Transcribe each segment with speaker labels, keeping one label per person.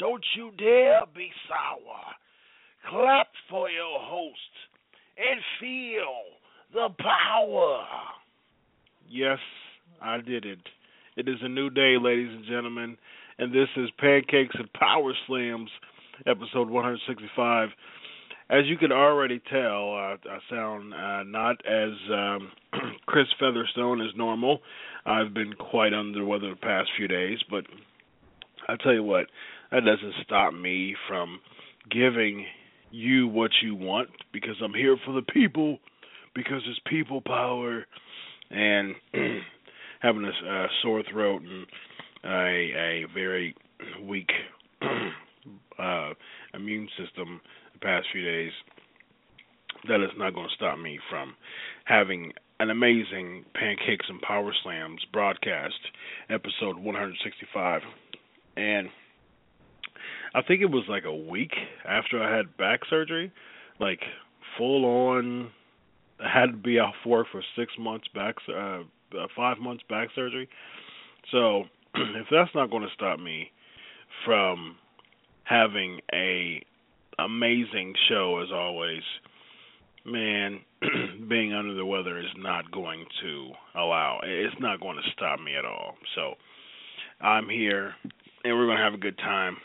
Speaker 1: Don't you dare be sour. Clap for your host and feel the power.
Speaker 2: Yes, I did it. It is a new day, ladies and gentlemen, and this is Pancakes and Power Slams, episode 165. As you can already tell, I sound uh, not as um, Chris Featherstone as normal. I've been quite under the weather the past few days, but I tell you what, that doesn't stop me from giving you what you want because I'm here for the people because it's people power and having a uh, sore throat and a, a very weak uh, immune system the past few days, that is not going to stop me from having an amazing Pancakes and Power Slams broadcast, episode 165. And I think it was like a week after I had back surgery, like full on. I had to be off work for six months back, uh, uh, five months back surgery. So if that's not going to stop me from having a amazing show as always, man, being under the weather is not going to allow. It's not going to stop me at all. So I'm here, and we're going to have a good time.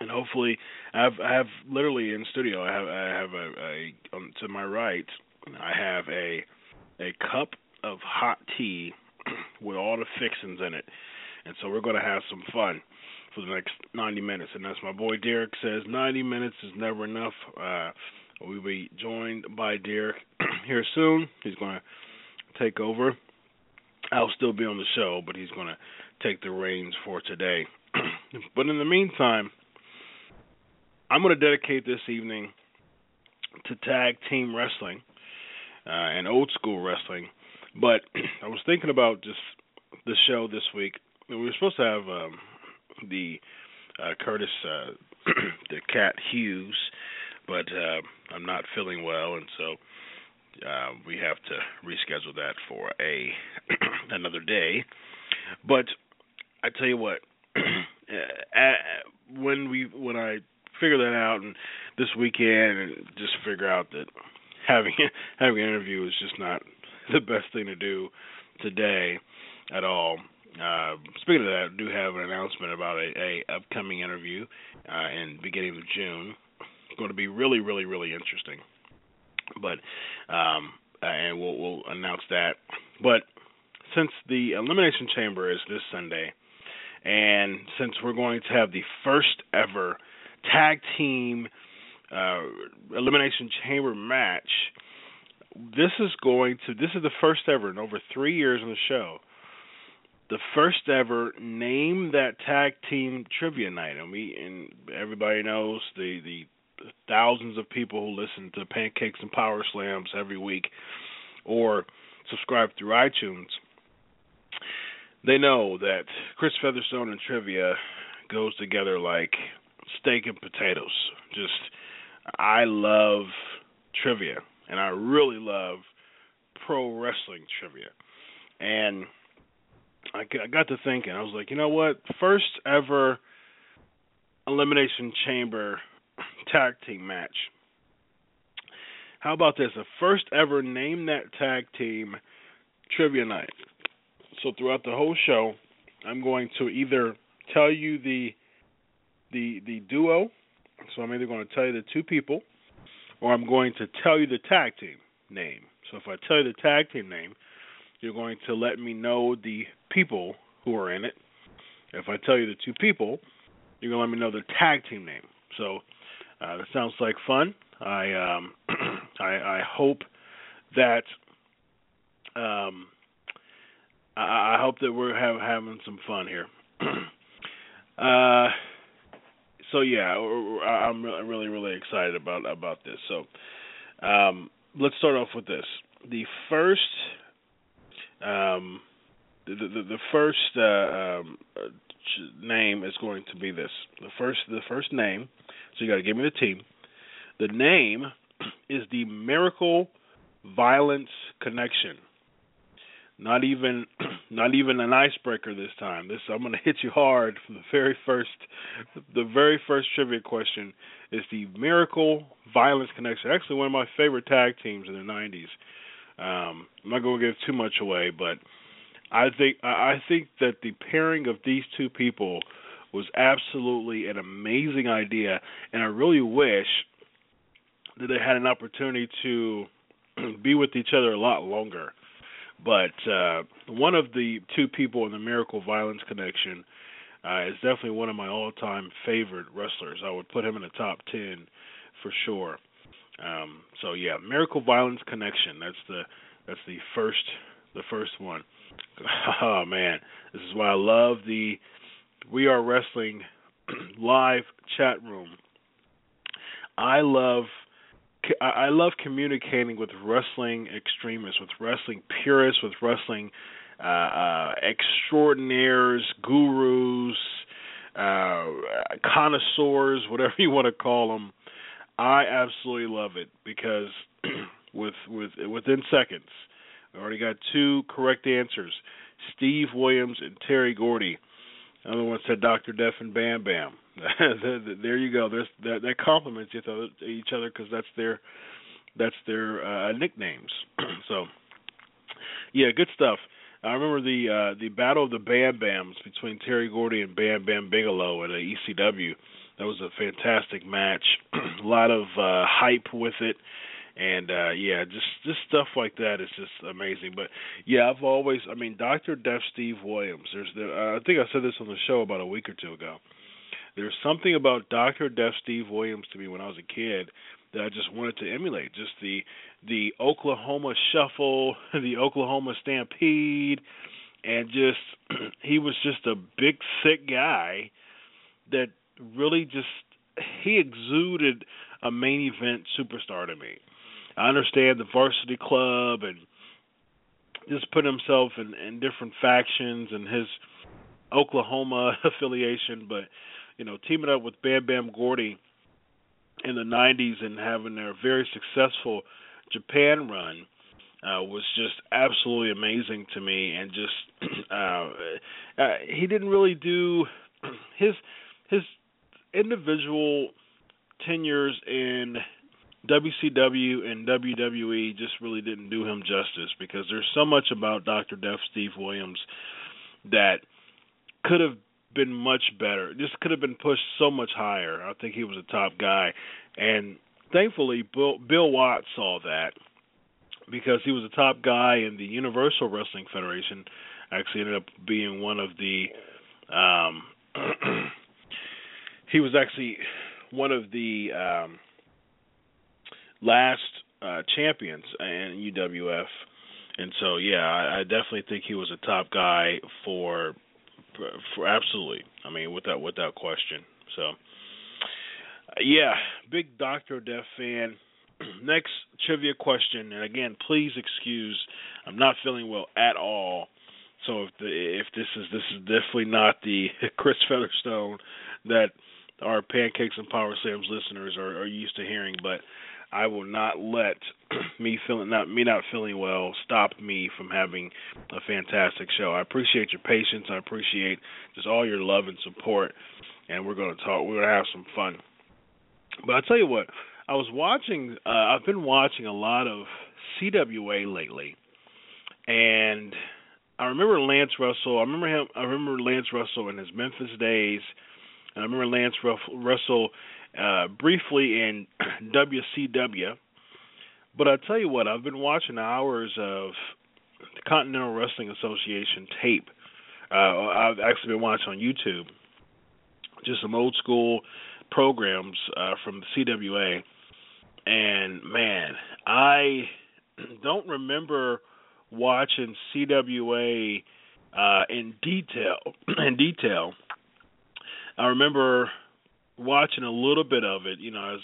Speaker 2: And hopefully, I have, I have literally in studio. I have I have a, a um, to my right. I have a a cup of hot tea with all the fixings in it, and so we're going to have some fun for the next 90 minutes. And as my boy Derek says, 90 minutes is never enough. Uh, we'll be joined by Derek here soon. He's going to take over. I'll still be on the show, but he's going to take the reins for today. but in the meantime, I'm going to dedicate this evening to tag team wrestling uh, and old school wrestling. But I was thinking about just the show this week. We were supposed to have um, the uh, Curtis uh, the Cat Hughes, but uh, I'm not feeling well, and so uh, we have to reschedule that for a another day. But I tell you what, uh, when we when I figure that out and this weekend and just figure out that having having an interview is just not the best thing to do today at all. uh, speaking of that, I do have an announcement about a, a upcoming interview uh, in beginning of June. It's going to be really, really, really interesting. But um, and we'll we'll announce that. But since the elimination chamber is this Sunday, and since we're going to have the first ever tag team uh, elimination chamber match, this is going to this is the first ever in over three years on the show the first ever name that tag team trivia night, and we and everybody knows the the thousands of people who listen to Pancakes and Power Slams every week, or subscribe through iTunes. They know that Chris Featherstone and trivia goes together like steak and potatoes. Just I love trivia, and I really love pro wrestling trivia, and I got to thinking. I was like, you know what? First ever elimination chamber tag team match. How about this? The first ever name that tag team trivia night. So throughout the whole show, I'm going to either tell you the the the duo. So I'm either going to tell you the two people, or I'm going to tell you the tag team name. So if I tell you the tag team name, you're going to let me know the people who are in it. If I tell you the two people, you're going to let me know the tag team name. So uh, that sounds like fun. I um, I, I hope that um, I, I hope that we're have, having some fun here. uh, so yeah, I'm really really excited about about this. So um, let's start off with this. The first um, the, the, the first uh, um, name is going to be this. The first the first name. So you got to give me the team. The name is the Miracle Violence Connection. Not even not even an icebreaker this time. This I'm going to hit you hard from the very first the very first trivia question is the Miracle Violence Connection. Actually one of my favorite tag teams in the 90s. Um, I'm not going to give too much away, but I think I think that the pairing of these two people was absolutely an amazing idea, and I really wish that they had an opportunity to be with each other a lot longer. But uh, one of the two people in the Miracle Violence Connection uh, is definitely one of my all-time favorite wrestlers. I would put him in the top ten for sure. Um, so yeah, Miracle Violence Connection. That's the that's the first the first one. Oh man, this is why I love the We Are Wrestling live chat room. I love I love communicating with wrestling extremists, with wrestling purists, with wrestling uh, uh, extraordinaires, gurus, uh, connoisseurs, whatever you want to call them. I absolutely love it because with with within seconds, we already got two correct answers: Steve Williams and Terry Gordy. Another one said Dr. Death and Bam Bam. there you go. There's that that compliments each other because that's their that's their uh, nicknames. so yeah, good stuff. I remember the uh, the battle of the Bam Bams between Terry Gordy and Bam Bam Bigelow at ECW. That was a fantastic match. a lot of uh, hype with it, and uh, yeah, just just stuff like that is just amazing. But yeah, I've always, I mean, Doctor Death Steve Williams. There's, the, uh, I think I said this on the show about a week or two ago. There's something about Doctor Death Steve Williams to me when I was a kid that I just wanted to emulate. Just the the Oklahoma Shuffle, the Oklahoma Stampede, and just he was just a big sick guy that really just he exuded a main event superstar to me. I understand the varsity club and just put himself in, in different factions and his Oklahoma affiliation, but you know, teaming up with Bam Bam Gordy in the '90s and having their very successful Japan run uh, was just absolutely amazing to me. And just uh, uh, he didn't really do his his individual tenures in WCW and WWE just really didn't do him justice because there's so much about Dr. Death Steve Williams that – could have been much better. This could have been pushed so much higher. I think he was a top guy, and thankfully Bill, Bill Watts saw that because he was a top guy in the Universal Wrestling Federation. Actually, ended up being one of the. Um, he was actually one of the um, last uh, champions in UWF, and so yeah, I, I definitely think he was a top guy for for absolutely. I mean, without without question. So, yeah, big Doctor Death fan. Next trivia question, and again, please excuse, I'm not feeling well at all. So if the if this is this is definitely not the Chris Featherstone that our pancakes and power slams listeners are, are used to hearing, but I will not let me feeling not me not feeling well stop me from having a fantastic show. I appreciate your patience. I appreciate just all your love and support, and we're going to talk. We're going to have some fun. But I tell you what, I was watching. Uh, I've been watching a lot of CWA lately, and I remember Lance Russell. I remember him. I remember Lance Russell in his Memphis days. And I remember Lance Russell uh, briefly in WCW. But I tell you what, I've been watching hours of the Continental Wrestling Association tape. Uh, I've actually been watching on YouTube just some old school programs uh, from the CWA, and man, I don't remember watching CWA uh, in detail. in detail, I remember watching a little bit of it. You know, as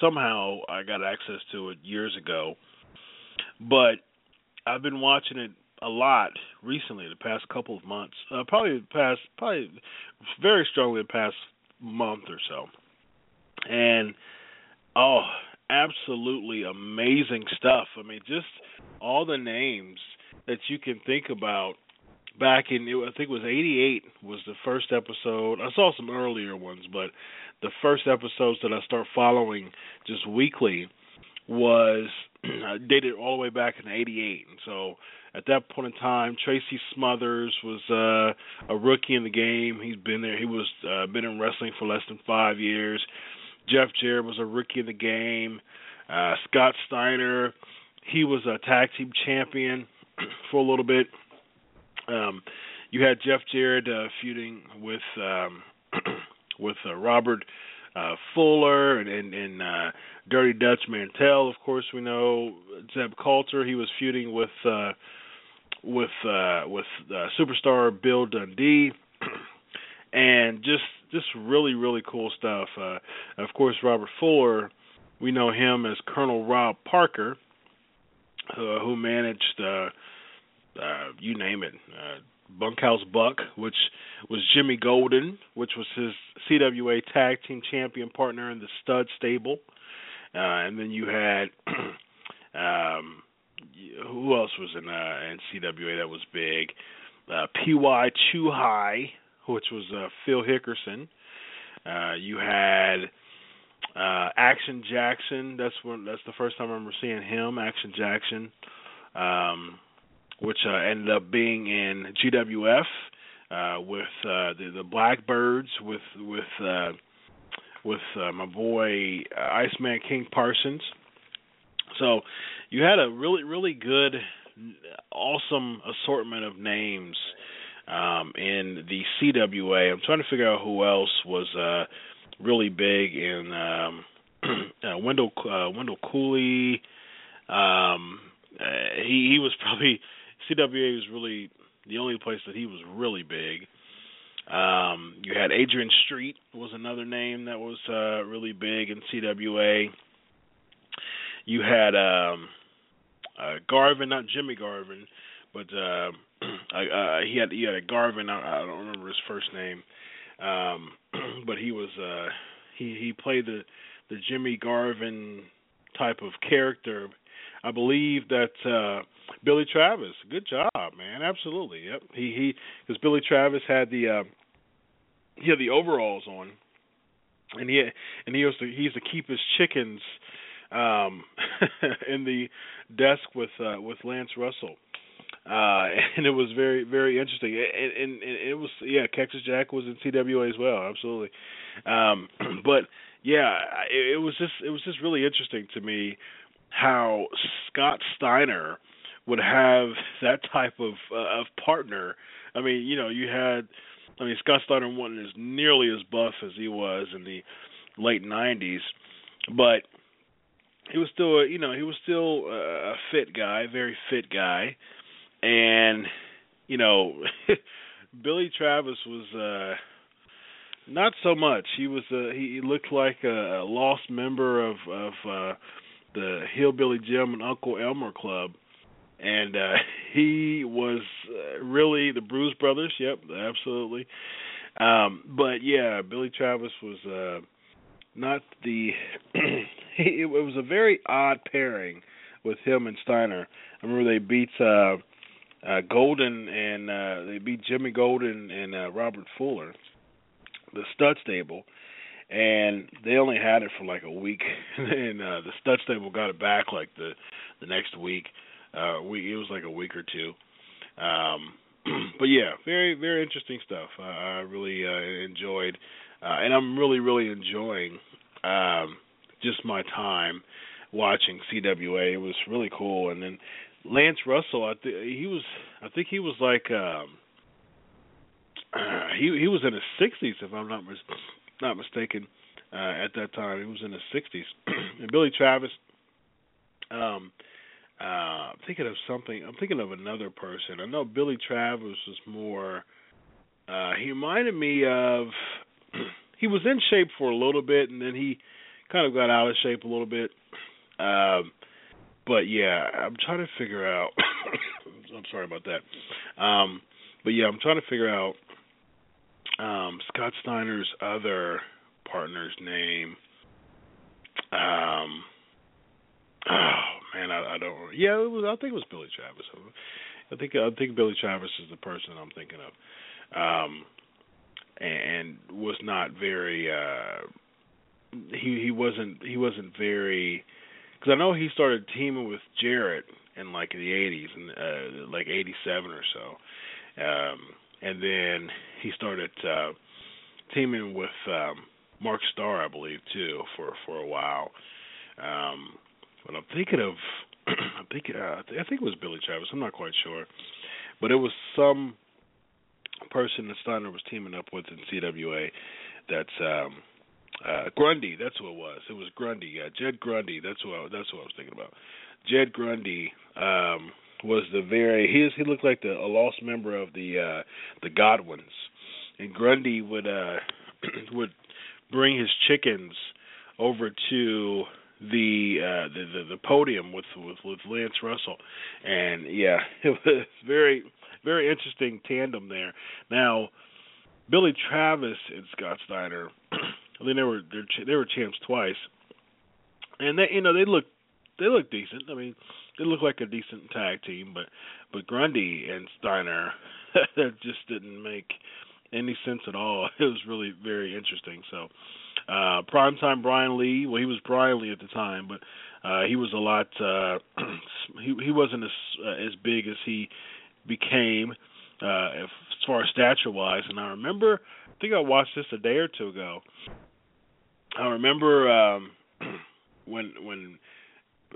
Speaker 2: somehow I got access to it years ago, but I've been watching it a lot recently, the past couple of months. Uh, probably the past, probably very strongly the past month or so, and oh, absolutely amazing stuff. I mean, just all the names that you can think about back in I think it was 88 was the first episode. I saw some earlier ones, but the first episodes that I start following just weekly was dated all the way back in 88. And so at that point in time, Tracy Smothers was uh a rookie in the game. He's been there. He was uh, been in wrestling for less than 5 years. Jeff Jarrett was a rookie in the game. Uh Scott Steiner, he was a tag team champion for a little bit. Um, you had Jeff Jarrett uh, feuding with um, with uh, Robert uh, Fuller and and, and uh, Dirty Dutch Mantell. Of course, we know Zeb Colter. He was feuding with uh, with uh, with uh, superstar Bill Dundee, and just just really really cool stuff. Uh, of course, Robert Fuller. We know him as Colonel Rob Parker, uh, who managed. Uh, uh, you name it. Uh, Bunkhouse Buck, which was Jimmy Golden, which was his CWA Tag Team Champion partner in the Stud Stable, uh, and then you had um, who else was in uh, in CWA that was big? Uh, Py Chu High, which was uh, Phil Hickerson. Uh, you had uh, Action Jackson. That's when that's the first time I remember seeing him. Action Jackson. Um, which uh, ended up being in GWF uh, with uh, the, the Blackbirds, with with uh, with uh, my boy uh, Iceman King Parsons. So you had a really really good, awesome assortment of names um, in the CWA. I'm trying to figure out who else was uh, really big in um, uh, Wendell uh, Wendell Cooley. Um, uh, he he was probably CWA was really the only place that he was really big. Um, you had Adrian Street was another name that was uh, really big in CWA. You had um, uh, Garvin, not Jimmy Garvin, but uh, uh, he had he had a Garvin. I, I don't remember his first name, um, but he was uh, he he played the the Jimmy Garvin type of character. I believe that uh, Billy Travis. Good job, man. Absolutely. Yep. He he because Billy Travis had the uh, he had the overalls on, and he and he used to he used to keep his chickens um in the desk with uh with Lance Russell. uh, and it was very very interesting. And, and, and it was yeah, Texas Jack was in CWA as well, absolutely. Um, but yeah, it, it was just it was just really interesting to me how Scott Steiner would have that type of uh, of partner. I mean, you know, you had I mean Scott Steiner wasn't as nearly as buff as he was in the late '90s, but he was still a, you know he was still a fit guy, very fit guy, and you know Billy Travis was uh not so much. He was uh he, looked like a, a lost member of of uh the Hillbilly Jim and Uncle Elmer Club and uh he was uh, really the Bruise Brothers. Yep, absolutely. Um but yeah, Billy Travis was uh not the it was a very odd pairing with him and Steiner. I remember they beat uh uh Golden and uh they beat Jimmy Golden and uh Robert Fuller, the stud stable. And they only had it for like a week, and uh, the stud stable got it back like the the next week. Uh, we it was like a week or two. Um, but yeah, very very interesting stuff. Uh, I really uh, enjoyed, uh, and I'm really really enjoying um, just my time watching CWA. It was really cool. And then Lance Russell, I think he was, I think he was like, um, uh, he he was in his 60s, if I'm not mis- not mistaken. Uh, at that time, he was in his 60s. and Billy Travis, um, I'm thinking of something. I'm thinking of another person. I know Billy Travis was more. Uh, he reminded me of. he was in shape for a little bit, and then he kind of got out of shape a little bit. Um, but yeah, I'm trying to figure out. I'm sorry about that. Um, but yeah, I'm trying to figure out um, Scott Steiner's other partner's name. Um, oh don't. Yeah, it was. I think it was Billy Travis. I think I think Billy Travis is the person I'm thinking of. Um, and was not very. uh He he wasn't he wasn't very because I know he started teaming with Jarrett in like the 80s and uh, like 87 or so, um, and then he started uh, teaming with um, Mark Starr, I believe, too, for for a while. Um, but I'm thinking of, I'm thinking, uh, I think it was Billy Travis. I'm not quite sure, but it was some person that Steiner was teaming up with in CWA. That's um, uh, Grundy. That's who it was. It was Grundy. Yeah, Jed Grundy. That's who I, that's who I was thinking about. Jed Grundy um, was the very he is, he looked like the a lost member of the uh, the Godwins, and Grundy would uh, would bring his chickens over to the uh the, the podium with with with Lance Russell. And yeah it was very very interesting tandem there. Now Billy Travis and Scott Steiner they were they were champs twice. And they you know they look they look decent. I mean they look like a decent tag team but but Grundy and Steiner that just didn't make any sense at all. It was really very interesting. So uh, primetime Brian Lee. Well, he was Brian Lee at the time, but uh, he was a lot. Uh, he he wasn't as uh, as big as he became uh, as far as stature wise. And I remember, I think I watched this a day or two ago. I remember um, when when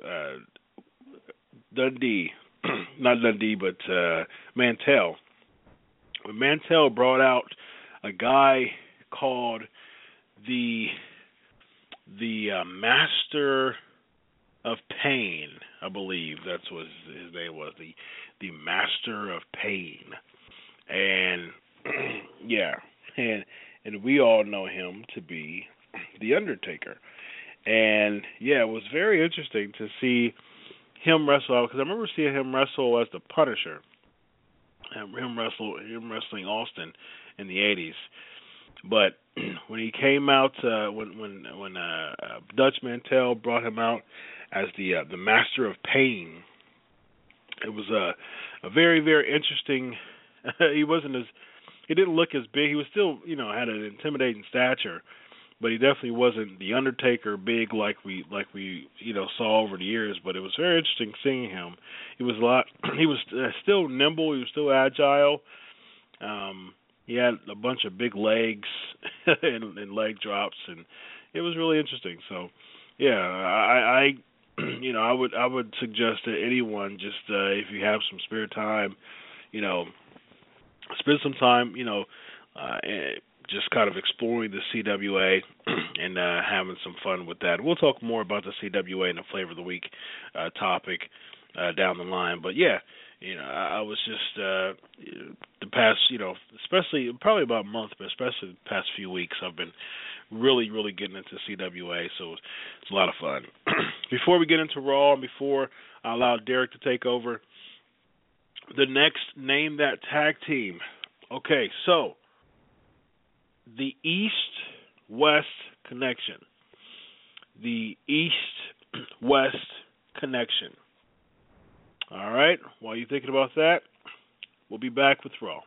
Speaker 2: uh, Dundee, not Dundee, but uh, Mantell. When Mantell brought out a guy called the the uh, master of pain, I believe that's what his name was the the master of pain, and yeah, and and we all know him to be the Undertaker, and yeah, it was very interesting to see him wrestle because I remember seeing him wrestle as the Punisher, and him wrestle him wrestling Austin in the '80s but when he came out, uh, when when when uh, uh, Dutch Mantell brought him out as the uh, the master of pain, it was a a very very interesting. he wasn't as he didn't look as big. He was still you know had an intimidating stature, but he definitely wasn't the Undertaker big like we like we you know saw over the years. But it was very interesting seeing him. He was a lot. He was uh, still nimble. He was still agile. Um, he had a bunch of big legs and, and leg drops, and it was really interesting. So, yeah, I, I you know, I would I would suggest to anyone just uh, if you have some spare time, you know, spend some time, you know, uh, just kind of exploring the CWA and uh, having some fun with that. We'll talk more about the CWA and the flavor of the week uh, topic uh, down the line, but yeah. You know, I, was just uh the past, you know, especially probably about a month, but especially the past few weeks, I've been really, really getting into CWA, so it's a lot of fun. before we get into Raw, and before I allow Derek to take over, the next name that tag team. Okay, so the East West Connection. The East West Connection. All right, while you're thinking about that, we'll be back with Raw.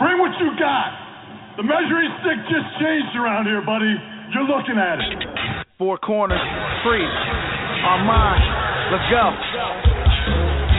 Speaker 3: Bring what you got. The measuring stick just changed around here, buddy. You're looking at it.
Speaker 4: Four corners, free. Armand, let's go.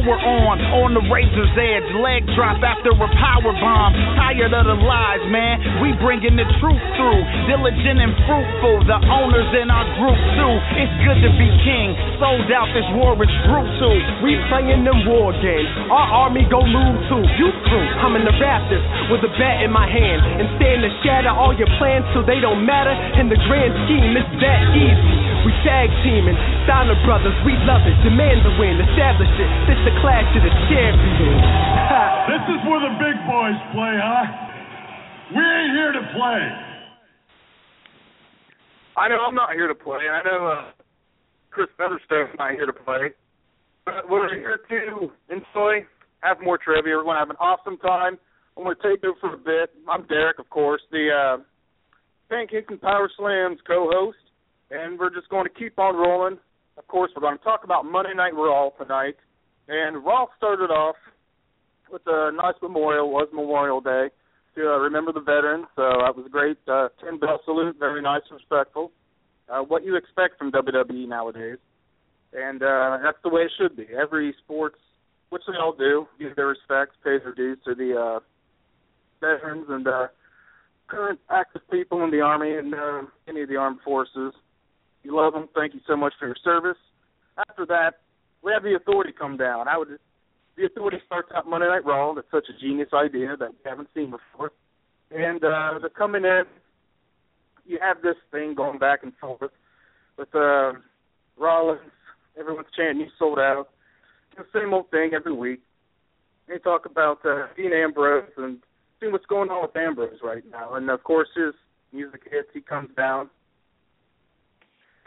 Speaker 4: power on, on the razor's edge, leg drop after a power bomb. Tired of the lies, man. We bringing the truth through, diligent and fruitful. The owners in our group too. It's good to be king. Sold out, this war is brutal.
Speaker 5: We playing them war games. Our army go move too. You crew, I'm in the Raptors with a bat in my hand and stand to shatter all your plans so they don't matter. In the grand scheme, it's that easy. We tag teaming, Steiner brothers, we love it. Demand the win, establish it. This the clash of the champions.
Speaker 3: this is where the big boys play, huh? We ain't here to play.
Speaker 6: I know I'm not here to play. I know uh, Chris Featherstone's not here to play. But we're here to enjoy, have more trivia. We're going to have an awesome time. I'm going to take over for a bit. I'm Derek, of course, the uh, Pancakes and Power Slams co-host, and we're just going to keep on rolling. Of course, we're going to talk about Monday Night Raw tonight. And Raw started off with a nice memorial. It was Memorial Day to uh, remember the veterans. So that was a great uh, ten bell salute. Very nice, and respectful. Uh, what you expect from WWE nowadays, and uh, that's the way it should be. Every sports, which they all do, give their respects, pay their dues to the uh, veterans and uh, current active people in the army and uh, any of the armed forces. You love them. Thank you so much for your service. After that, we have the authority come down. I would the authority starts out Monday Night Raw. That's such a genius idea that we haven't seen before. And uh they're coming in you have this thing going back and forth with uh Rollins, everyone's chanting you sold out. The same old thing every week. They talk about uh Dean Ambrose and seeing what's going on with Ambrose right now. And of course his music hits, he comes down.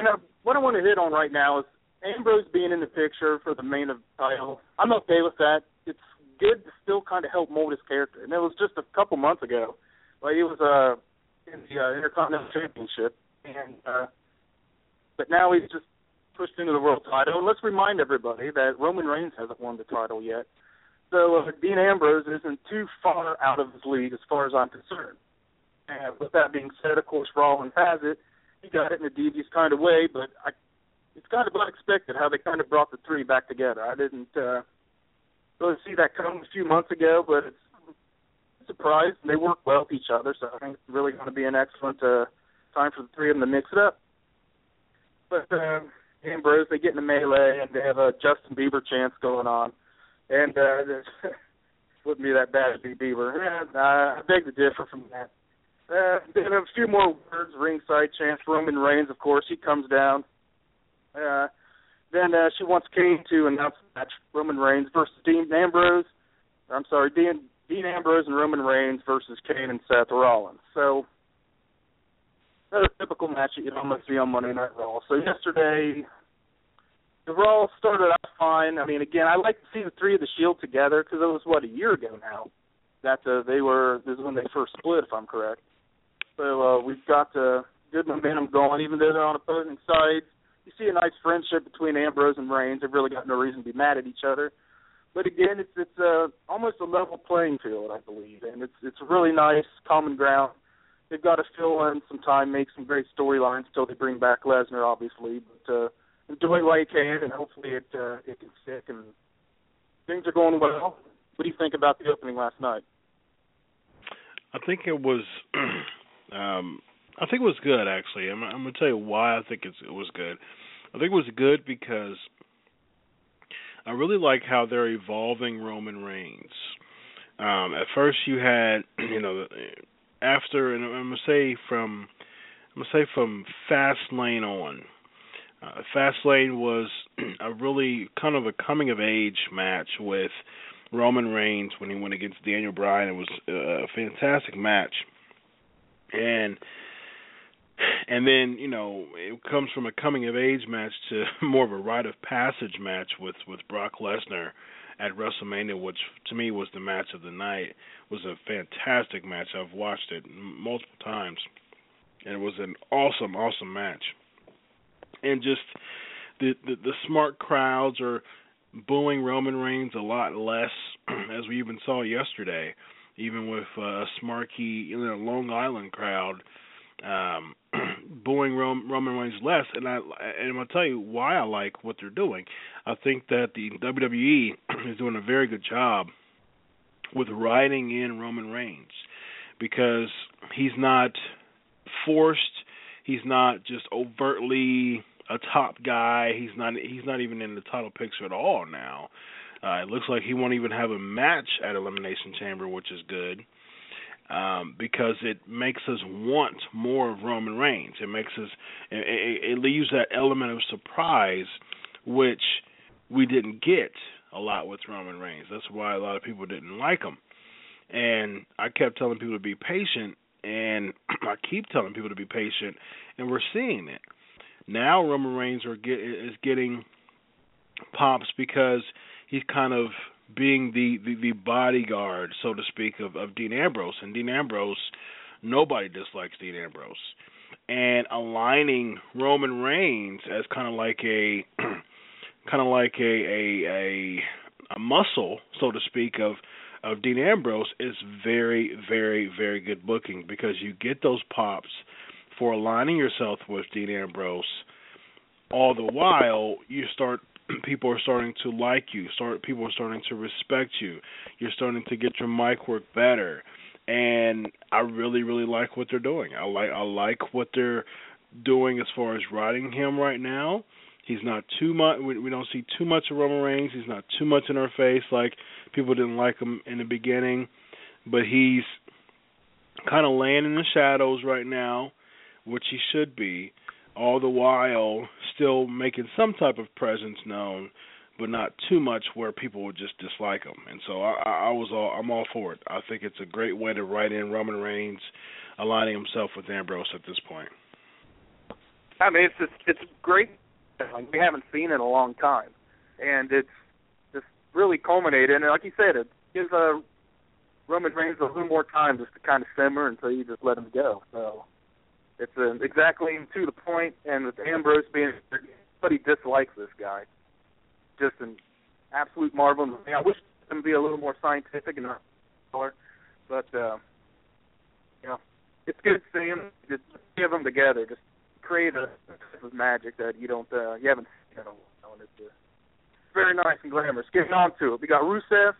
Speaker 6: And uh, what I want to hit on right now is Ambrose being in the picture for the main title, I'm okay with that. It's good to still kind of help mold his character. And it was just a couple months ago, like he was uh, in the uh, Intercontinental Championship, and uh, but now he's just pushed into the world title. And let's remind everybody that Roman Reigns hasn't won the title yet. So uh, Dean Ambrose isn't too far out of his league as far as I'm concerned. And with that being said, of course, Rollins has it. He got it in a devious kind of way, but I, it's kind of unexpected how they kind of brought the three back together. I didn't uh, really see that coming a few months ago, but it's a surprise. They work well with each other, so I think it's really going to be an excellent uh, time for the three of them to mix it up. But uh, Ambrose, they get in the melee, and they have a Justin Bieber chance going on. And uh, wouldn't be that bad to be Bieber. Eh, I beg to differ from that. Uh, then a few more words, ringside chance. Roman Reigns, of course, he comes down. Uh, then uh, she wants Kane to announce the match: Roman Reigns versus Dean Ambrose. I'm sorry, Dean Dean Ambrose and Roman Reigns versus Kane and Seth Rollins. So another typical match that you'd almost see on Monday Night Raw. So yesterday, the Raw started out fine. I mean, again, I like to see the three of the Shield together because it was what a year ago now that uh, they were. This is when they first split, if I'm correct. So uh, we've got uh, good momentum going, even though they're on opposing sides. You see a nice friendship between Ambrose and Reigns. They've really got no reason to be mad at each other. But again, it's it's uh, almost a level playing field, I believe, and it's it's really nice common ground. They've got to fill in some time, make some great storylines until they bring back Lesnar, obviously. But uh, enjoy it while you can, and hopefully it uh, it can stick. And things are going well. What do you think about the opening last night?
Speaker 2: I think it was Um, I think it was good actually. I'm, I'm going to tell you why I think it was good. I think it was good because I really like how they're evolving Roman Reigns. Um, at first, you had you know after, and I'm gonna say from I'm gonna say from Fastlane on. Uh, Fastlane was a really kind of a coming of age match with Roman Reigns when he went against Daniel Bryan. It was a fantastic match and and then you know it comes from a coming of age match to more of a rite of passage match with with Brock Lesnar at WrestleMania, which to me was the match of the night. It was a fantastic match. I've watched it multiple times, and it was an awesome, awesome match. And just the the, the smart crowds are booing Roman Reigns a lot less, as we even saw yesterday even with uh, a smarky you know, Long Island crowd um, booing Roman Reigns less. And I and I'm gonna tell you why I like what they're doing. I think that the WWE is doing a very good job with riding in Roman Reigns because he's not forced. He's not just overtly a top guy. He's not. He's not even in the title picture at all now. Uh, it looks like he won't even have a match at Elimination Chamber, which is good. Um, because it makes us want more of Roman Reigns. It makes us it, it, leaves that element of surprise, which we didn't get a lot with Roman Reigns. That's why a lot of people didn't like him. And I kept telling people to be patient, and I keep telling people to be patient, and we're seeing it. Now Roman Reigns are get, is getting pops because he's kind of being the, the the bodyguard, so to speak, of of Dean Ambrose. And Dean Ambrose, nobody dislikes Dean Ambrose. And aligning Roman Reigns as kind of like a kind of like a a a, a muscle, so to speak, of of Dean Ambrose is very, very, very good booking because you get those pops for aligning yourself with Dean Ambrose. All the while, you start people are starting to like you. Start people are starting to respect you. You're starting to get your mic work better, and I really really like what they're doing. I like I like what they're doing as far as writing him right now. He's not too much. We, we don't see too much of Roman Reigns. He's not too much in our face like people didn't like him in the beginning, but he's kind of laying in the shadows right now, which he should be all the while still making some type of presence known, but not too much where people would just dislike him. And so I, I was all I'm all for it. I think it's a great way to write in Roman Reigns aligning himself with Ambrose at this point.
Speaker 6: I mean, it's just, it's great. We haven't seen in a long time, and it's just really culminated. And like you said, it gives uh, Roman Reigns a little more time just to kind of simmer until you just let him go. So It's uh, exactly to the point, and with Ambrose being, everybody dislikes this guy. Just an absolute marvel. I wish him be a little more scientific and not but uh, know, it's good to see him. Just give them together. Just create a type of magic that you don't, uh, you haven't seen in a while. It's uh, very nice and glamorous. Getting on to it, we got Rusev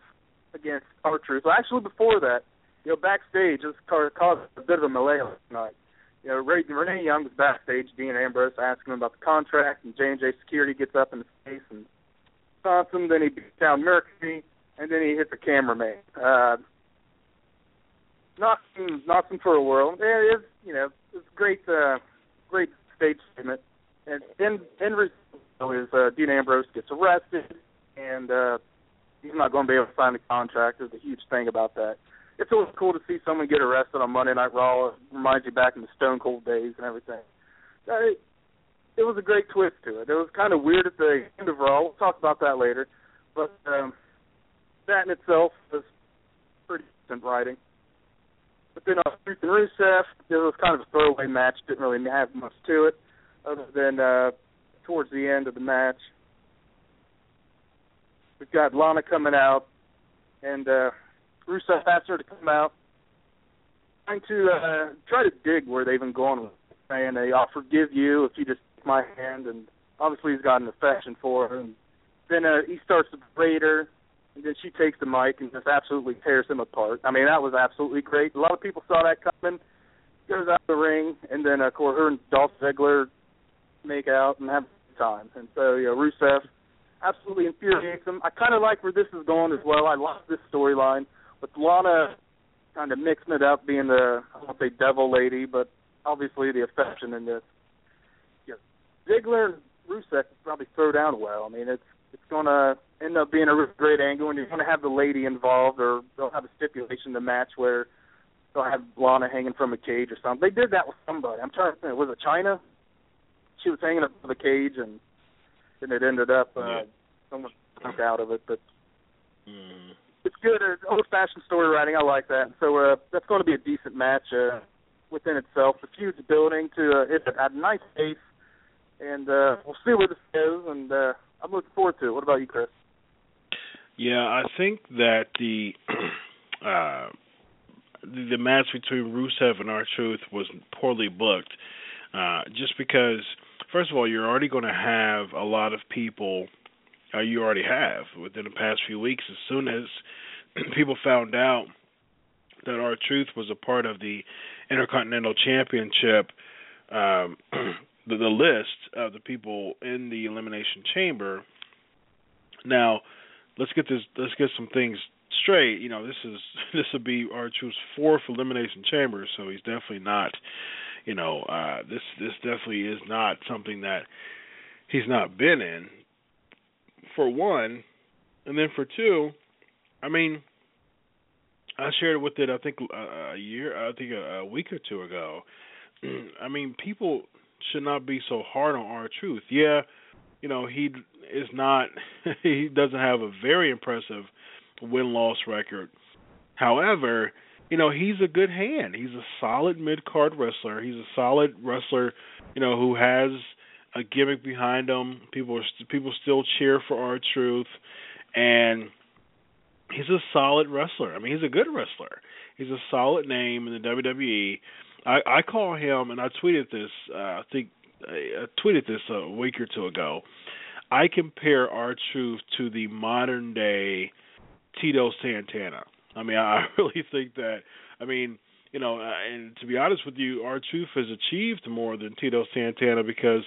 Speaker 6: against R-Truth. Well, actually, before that, you know, backstage, this caused a bit of a melee last night. You know, Renee Young was backstage, Dean Ambrose asking him about the contract, and J&J Security gets up in his face and taunts him. Then he beats down Mercury, and then he hits a cameraman. Uh, knocks him, knocks him for a whirl. It is, you know, it's great, uh, great stage statement. And in in result is uh, Dean Ambrose gets arrested, and uh, he's not going to be able to sign the contract. There's a huge thing about that. It's always cool to see someone get arrested on Monday Night Raw. It reminds you back in the Stone Cold days and everything. Uh, it, it was a great twist to it. It was kind of weird at the end of Raw. We'll talk about that later. But um, that in itself was pretty decent writing. But then uh, Truth and Rusev, it was kind of a throwaway match. Didn't really have much to it, other than uh, towards the end of the match, we've got Lana coming out, and uh, Rusev asked her to come out, trying to uh, try to dig where they've been going with, it, saying, "Hey, I'll forgive you if you just take my hand." And obviously, he's got an affection for her. And then uh, he starts to berate her, and then she takes the mic and just absolutely tears him apart. I mean, that was absolutely great. A lot of people saw that coming. Goes out the ring, and then of course her and Dolph Ziggler make out and have a good time. And so, you know, Rusev absolutely infuriates him. I kind of like where this is going as well. I like this storyline with Lana kind of mixing it up, being the I won't say devil lady, but obviously the affection in this. Yeah, Ziggler and Rusev probably throw down well. I mean, it's it's going to end up being a great angle, and you're going to have the lady involved, or they'll have a stipulation the match where they'll have Lana hanging from a cage or something. They did that with somebody. I'm trying to think. Was it Chyna? She was hanging up from the cage, and and it ended up uh, yeah. someone broke out of it. But
Speaker 2: mm.
Speaker 6: It's good. It's old-fashioned story writing. I like that. So uh, that's going to be a decent match uh, within itself. The feud's building to uh, it's at a nice pace, and uh, we'll see where this goes. And uh, I'm looking forward to it. What about you, Chris?
Speaker 2: Yeah, I think that the uh the, match between Rusev and R-Truth was poorly booked. Uh just because first of all, you're already going to have a lot of people uh, you already have within the past few weeks as soon as people found out that our truth was a part of the Intercontinental Championship um the, the list of the people in the elimination chamber. Now, let's get this. Let's get some things straight. You know, this is this will be R-Truth's fourth elimination chamber, so he's definitely not. You know, uh, this this definitely is not something that he's not been in. For one, and then for two, I mean, I shared it with it. I think uh, a year. I think a, a week or two ago. I mean, people should not be so hard on R-Truth. Yeah, you know he is not. he doesn't have a very impressive win loss record. However, you know he's a good hand. He's a solid mid card wrestler. He's a solid wrestler. You know who has a gimmick behind him. People are people still cheer for our truth, and he's a solid wrestler. I mean, he's a good wrestler. He's a solid name in the WWE. I, I call him, and I tweeted this. Uh, I think I tweeted this a week or two ago. I compare our truth to the modern day Tito Santana. I mean, I really think that. I mean, you know, uh, and to be honest with you, our truth has achieved more than Tito Santana because,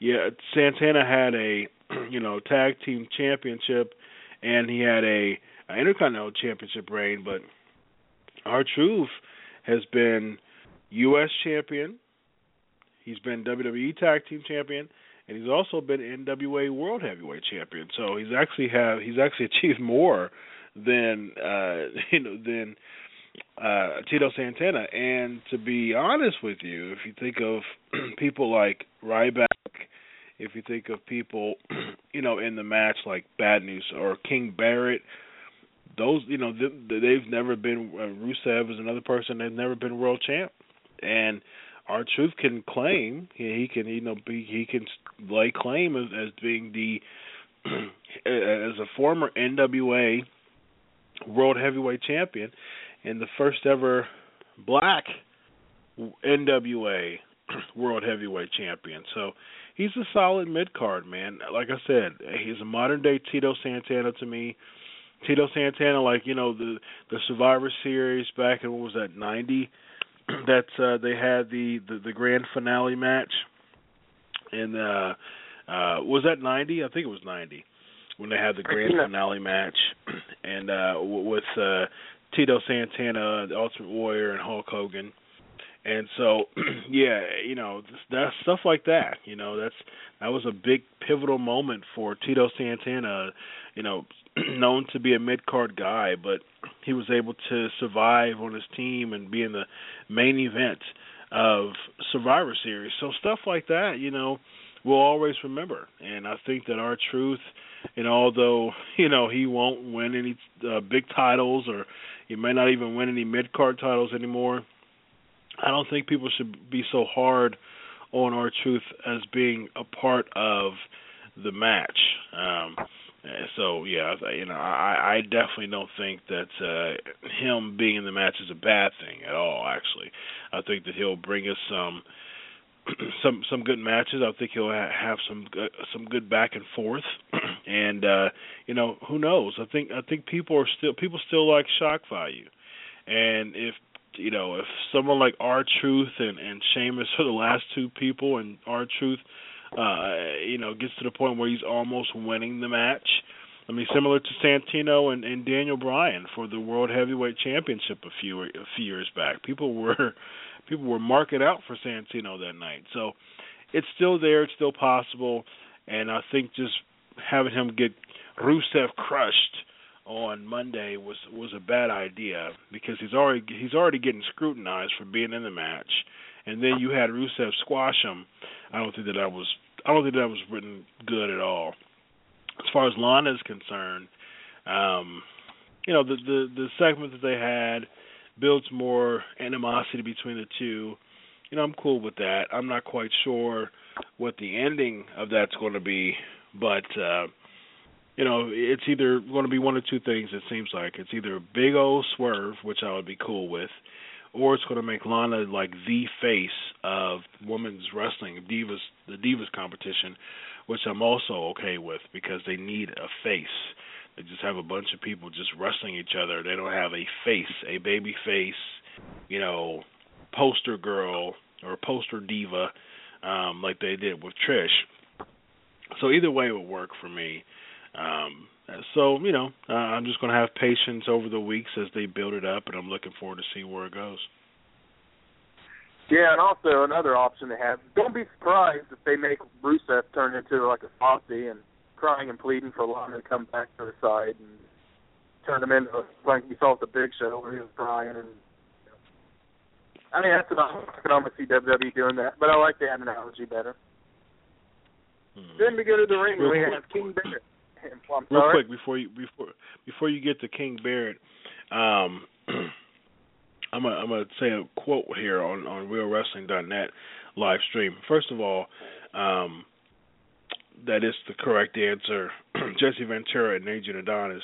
Speaker 2: yeah, Santana had a, you know, tag team championship, and he had a, a intercontinental championship reign, but R-Truth has been U.S. champion. He's been WWE Tag Team Champion, and he's also been NWA World Heavyweight Champion. So he's actually have he's actually achieved more than uh, you know than uh, Tito Santana. And to be honest with you, if you think of people like Ryback, if you think of people you know in the match like Bad News or King Barrett, those you know they've never been. Uh, Rusev is another person. They've never been world champ and our truth can claim he can you know be he can lay claim as, as being the as a former NWA World Heavyweight Champion and the first ever black NWA World Heavyweight Champion. So he's a solid mid card man. Like I said, he's a modern day Tito Santana to me. Tito Santana, like you know the the Survivor Series back in what was that ninety, that uh, they had the, the the grand finale match, and uh, uh, was that ninety? I think it was ninety when they had the grand finale match, and uh, with uh, Tito Santana, the Ultimate Warrior, and Hulk Hogan. And so, yeah, you know, that's stuff like that. You know, that's that was a big pivotal moment for Tito Santana. You know, known to be a mid card guy, but he was able to survive on his team and be in the main event of Survivor Series. So stuff like that, you know, we'll always remember. And I think that our truth, and although you know he won't win any uh, big titles or he may not even win any mid card titles anymore, I don't think people should be so hard on R-Truth as being a part of the match. Um, so yeah, you know, I, I definitely don't think that uh, him being in the match is a bad thing at all. Actually, I think that he'll bring us some some some good matches. I think he'll ha- have some uh, some good back and forth, and uh, you know who knows. I think I think people are still people still like shock value, and if you know if someone like R-Truth and and Sheamus are the last two people, and R-Truth uh, you know, gets to the point where he's almost winning the match. I mean, similar to Santino and, and Daniel Bryan for the World Heavyweight Championship a few a few years back. People were people were marking out for Santino that night. So it's still there, it's still possible, and I think just having him get Rusev crushed on Monday was was a bad idea because he's already he's already getting scrutinized for being in the match, and then you had Rusev squash him I don't think that that was I don't think that was written good at all. As far as Lana is concerned, um, you know the the the segment that they had builds more animosity between the two. You know, I'm cool with that. I'm not quite sure what the ending of that's going to be, but uh you know, it's either going to be one of two things. It seems like it's either a big old swerve, which I would be cool with, or it's going to make Lana like the face of women's wrestling, divas, the divas competition, which I'm also okay with because they need a face. They just have a bunch of people just wrestling each other. They don't have a face, a baby face, you know, poster girl or poster diva um, like they did with Trish. So either way would work for me. Um, so you know, uh, I'm just going to have patience over the weeks as they build it up, and I'm looking forward to see where it goes.
Speaker 6: Yeah, and also another option they have. Don't be surprised if they make Rusev turn into like a Foxy and crying and pleading for Lana to come back to her side and turn him into like you saw at the Big Show where he was crying and. I mean, that's option. I can almost see WWE doing that, but I like that analogy better. Hmm. Then we go to the ring. Real we quick, have King Barrett.
Speaker 2: Real quick before you before before you get to King Barrett, um, I'm gonna I'm gonna say a quote here on on RealWrestling.net live stream. First of all, um, that is the correct answer. Jesse Ventura and Adrian Adonis.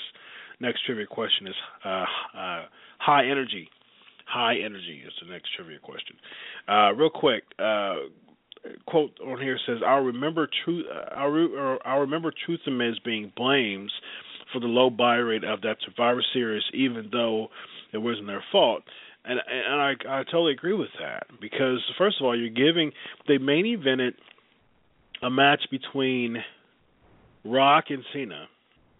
Speaker 2: Next trivia question is uh, uh, high energy. High energy is the next trivia question. Uh, real quick, uh, quote on here says, "I'll remember truth. I'll, re- I'll remember Truth and Miz being blames for the low buy rate of that Survivor Series, even though it wasn't their fault." And and I I totally agree with that because first of all, you're giving they main evented a match between Rock and Cena.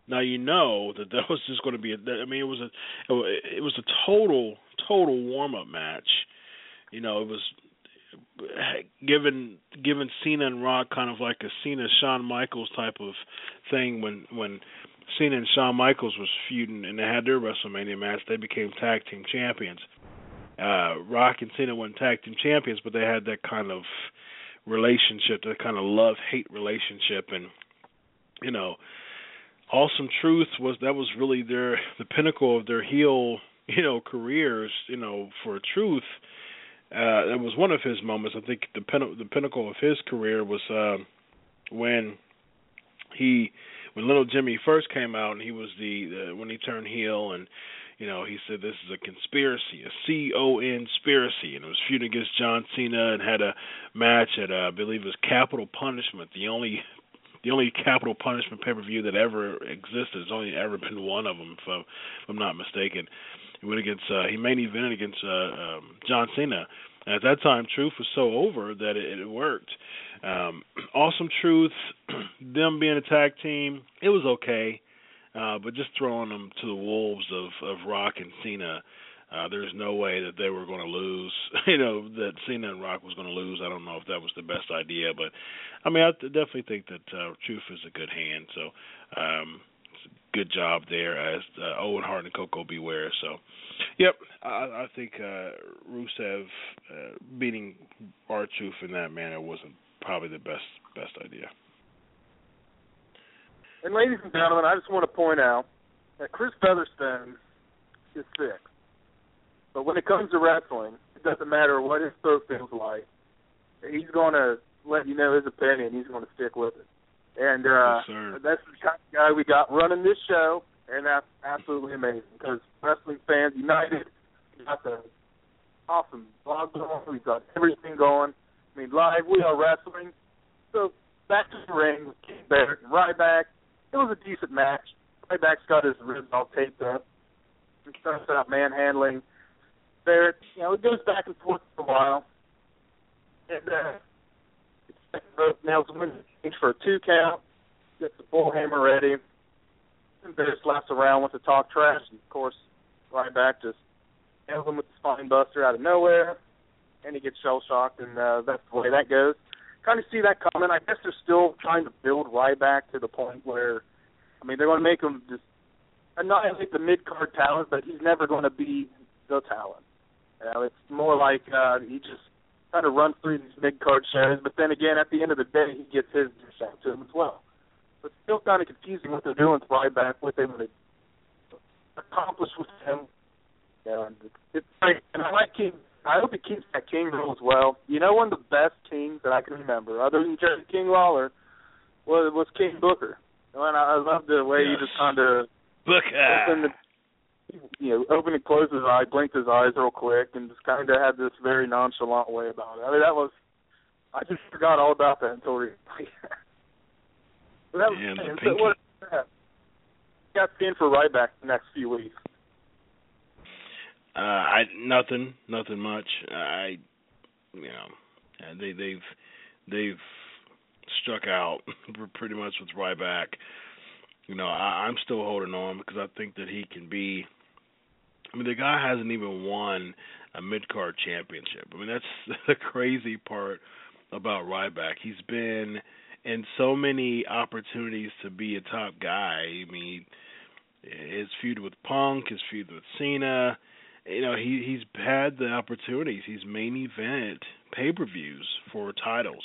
Speaker 2: Now you know that that was just going to be. A, I mean, it was a it was a total total warm up match. You know, it was given given Cena and Rock kind of like a Cena Shawn Michaels type of thing when when Cena and Shawn Michaels was feuding and they had their WrestleMania match, they became tag team champions. Uh Rock and Cena weren't tag team champions, but they had that kind of relationship, that kind of love hate relationship and you know Awesome Truth was that was really their the pinnacle of their heel, you know, careers, you know, for Truth uh, it was one of his moments. I think the pin- the pinnacle of his career was uh, when he when Little Jimmy first came out and he was the, the when he turned heel and you know he said this is a conspiracy, a C O conspiracy, and it was feuding against John Cena and had a match at uh, I believe it was Capital Punishment, the only the only capital punishment pay per view that ever existed. There's only ever been one of them, if, I'm, if I'm not mistaken. He went against uh, he main evented against uh, um, John Cena. And at that time, Truth was so over that it, it worked. Um, awesome Truth, them being a tag team, it was okay, uh, but just throwing them to the wolves of of Rock and Cena. Uh, there's no way that they were going to lose. you know that Cena and Rock was going to lose. I don't know if that was the best idea, but I mean, I definitely think that uh, Truth is a good hand. So, um, good job there as uh, Owen Hart and Koko B. Ware. So, yep, I, I think uh, Rusev uh, beating R-Truth in that manner wasn't probably the best best idea.
Speaker 6: And ladies and gentlemen, I just want to point out that Chris Featherstone is sick. But when it comes to wrestling, it doesn't matter what his throat feels like. He's going to let you know his opinion. He's going to stick with it. And uh,
Speaker 2: yes,
Speaker 6: that's the kind of guy we got running this show, and that's absolutely amazing because Wrestling Fans United, we got the awesome blog going, we've got everything going. I mean, live, we are wrestling. So back to the ring with King Barrett and Ryback. It was a decent match. Ryback's got his ribs all taped up. He starts out manhandling Barrett. You know, it goes back and forth for a while. And uh, it's nails wins for a two count, gets the bullhammer ready. And Barrett slaps around with the talk trash. And of course, Ryback just nails him with the spine buster out of nowhere and he gets shell shocked, and uh, that's the way that goes. Kind of see that coming. I guess they're still trying to build Ryback to the point where, I mean, they're going to make him just annihilate the mid card talent, but he's never going to be the talent. You know, it's more like uh, he just kind of runs through these mid card shows, but then again, at the end of the day, he gets his shot to him as well. But it's still kind of confusing what they're doing with Ryback, what they want to accomplish with him. Yeah, it's like, and I like King I hope he keeps that King rule as well. You know, one of the best kings that I can remember, other than Jerry King Lawler, was was King Booker. And I, I love the way
Speaker 2: yes.
Speaker 6: he just kind of
Speaker 2: Booker.
Speaker 6: you know, open and close his eye, blinked his eyes real quick, and just kind of had this very nonchalant way about it. I mean, that was I just forgot all about that until recently. that was
Speaker 2: yeah,
Speaker 6: and
Speaker 2: so
Speaker 6: what got in for Ryback the next few weeks.
Speaker 2: Uh, I nothing, nothing much. I, you know, they they've they've struck out pretty much with Ryback. You know, I, I'm still holding on because I think that he can be. I mean, the guy hasn't even won a mid card championship. I mean, that's the crazy part about Ryback. He's been in so many opportunities to be a top guy. I mean, his feud with Punk, his feud with Cena you know he he's had the opportunities. He's main event pay per views for titles,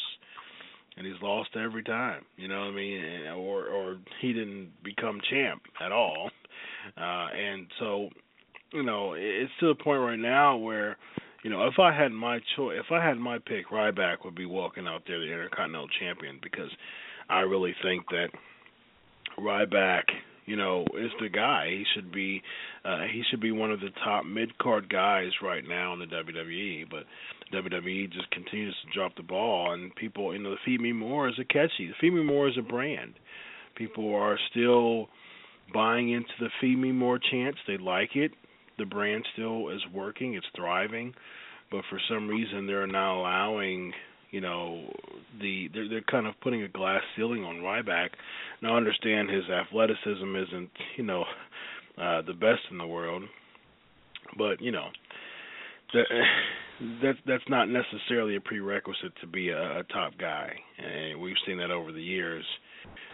Speaker 2: and he's lost every time. You know what I mean? Or or he didn't become champ at all. Uh, and so, you know, it's to the point right now where, you know, if I had my choice, if I had my pick, Ryback would be walking out there the Intercontinental Champion because I really think that Ryback you know, is the guy. He should be uh he should be one of the top mid card guys right now in the WWE, but WWE just continues to drop the ball and people you know, the Feed Me More is a catchy. The Feed Me More is a brand. People are still buying into the Feed Me More chance. They like it. The brand still is working, it's thriving. But for some reason they're not allowing you know the they're they're kind of putting a glass ceiling on Ryback. Now I understand his athleticism isn't you know uh, the best in the world, but you know that that that's not necessarily a prerequisite to be a, a top guy, and we've seen that over the years.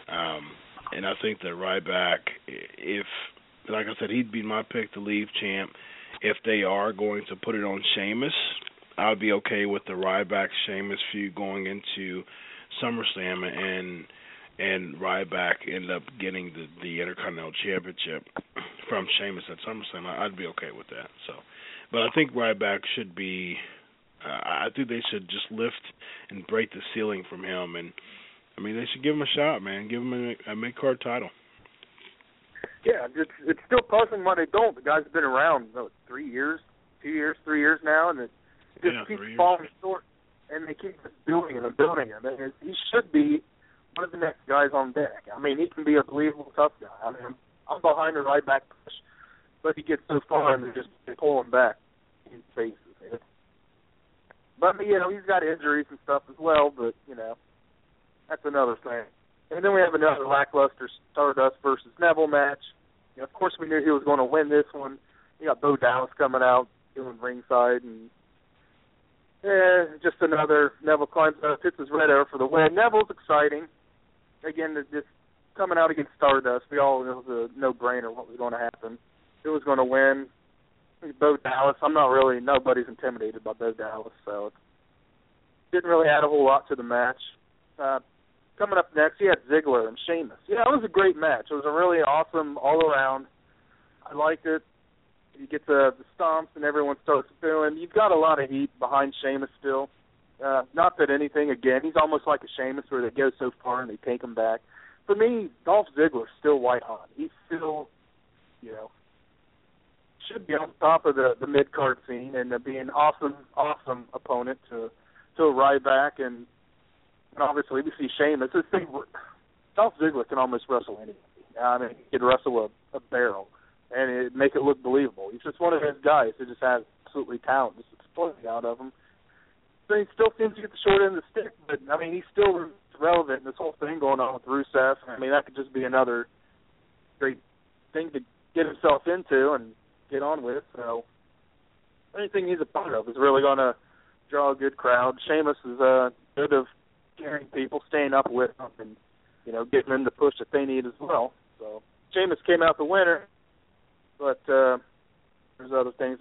Speaker 2: Um, and I think that Ryback, if like I said, he'd be my pick to leave champ. If they are going to put it on Sheamus, I'd be okay with the Ryback Sheamus feud going into SummerSlam and and Ryback end up getting the the Intercontinental Championship from Sheamus at SummerSlam. I'd be okay with that. So, but I think Ryback should be uh, I think they should just lift and break the ceiling from him, and I mean they should give him a shot, man. Give him a, a mid card title.
Speaker 6: Yeah, it's it's still puzzling why they don't. The guy's been around what, three years, two years, three years now, and it just
Speaker 2: Yeah,
Speaker 6: keeps falling short. And they keep just building him and building him. And he should be one of the next guys on deck. I mean, he can be a believable tough guy. I mean, I'm, behind the Ryback push, but he gets so far and they just they pull him back in faces. But you know, he's got injuries and stuff as well. But you know, that's another thing. And then we have another lackluster Stardust versus Neville match. You know, of course, we knew he was going to win this one. You got Bo Dallas coming out doing ringside, and eh, just another Neville climbs hits his red arrow for the win. Neville's exciting. Again, just coming out against Stardust. We all it was a no-brainer what was going to happen. Who was going to win? Bo Dallas. I'm not really. Nobody's intimidated by Bo Dallas, so it didn't really add a whole lot to the match. Uh, coming up next, you had Ziggler and Sheamus. Yeah, it was a great match. It was a really awesome all around. I liked it. You get the, the stomps and everyone starts booing. You've got a lot of heat behind Sheamus still. Uh, not that anything, again, he's almost like a Sheamus where they go so far and they take him back. For me, Dolph Ziggler's still white hot. He's still, you know, should be on top of the the mid card scene and be an awesome, awesome opponent to to a Ryback and and obviously we see Sheamus. This thing, Dolph Ziggler can almost wrestle anybody. I mean, he could wrestle a, a barrel and it make it look believable. He's just one of those guys who just has absolutely talent, just exploding out of him. So he still seems to get the short end of the stick, but I mean, he's still relevant in this whole thing going on with Rusev. I mean, that could just be another great thing to get himself into and get on with. So anything he's a part of is really going to draw a good crowd. Sheamus is uh, good of carrying people, staying up with them, and you know, getting them the push that they need as well. So Sheamus came out the winner, but uh, there's other things.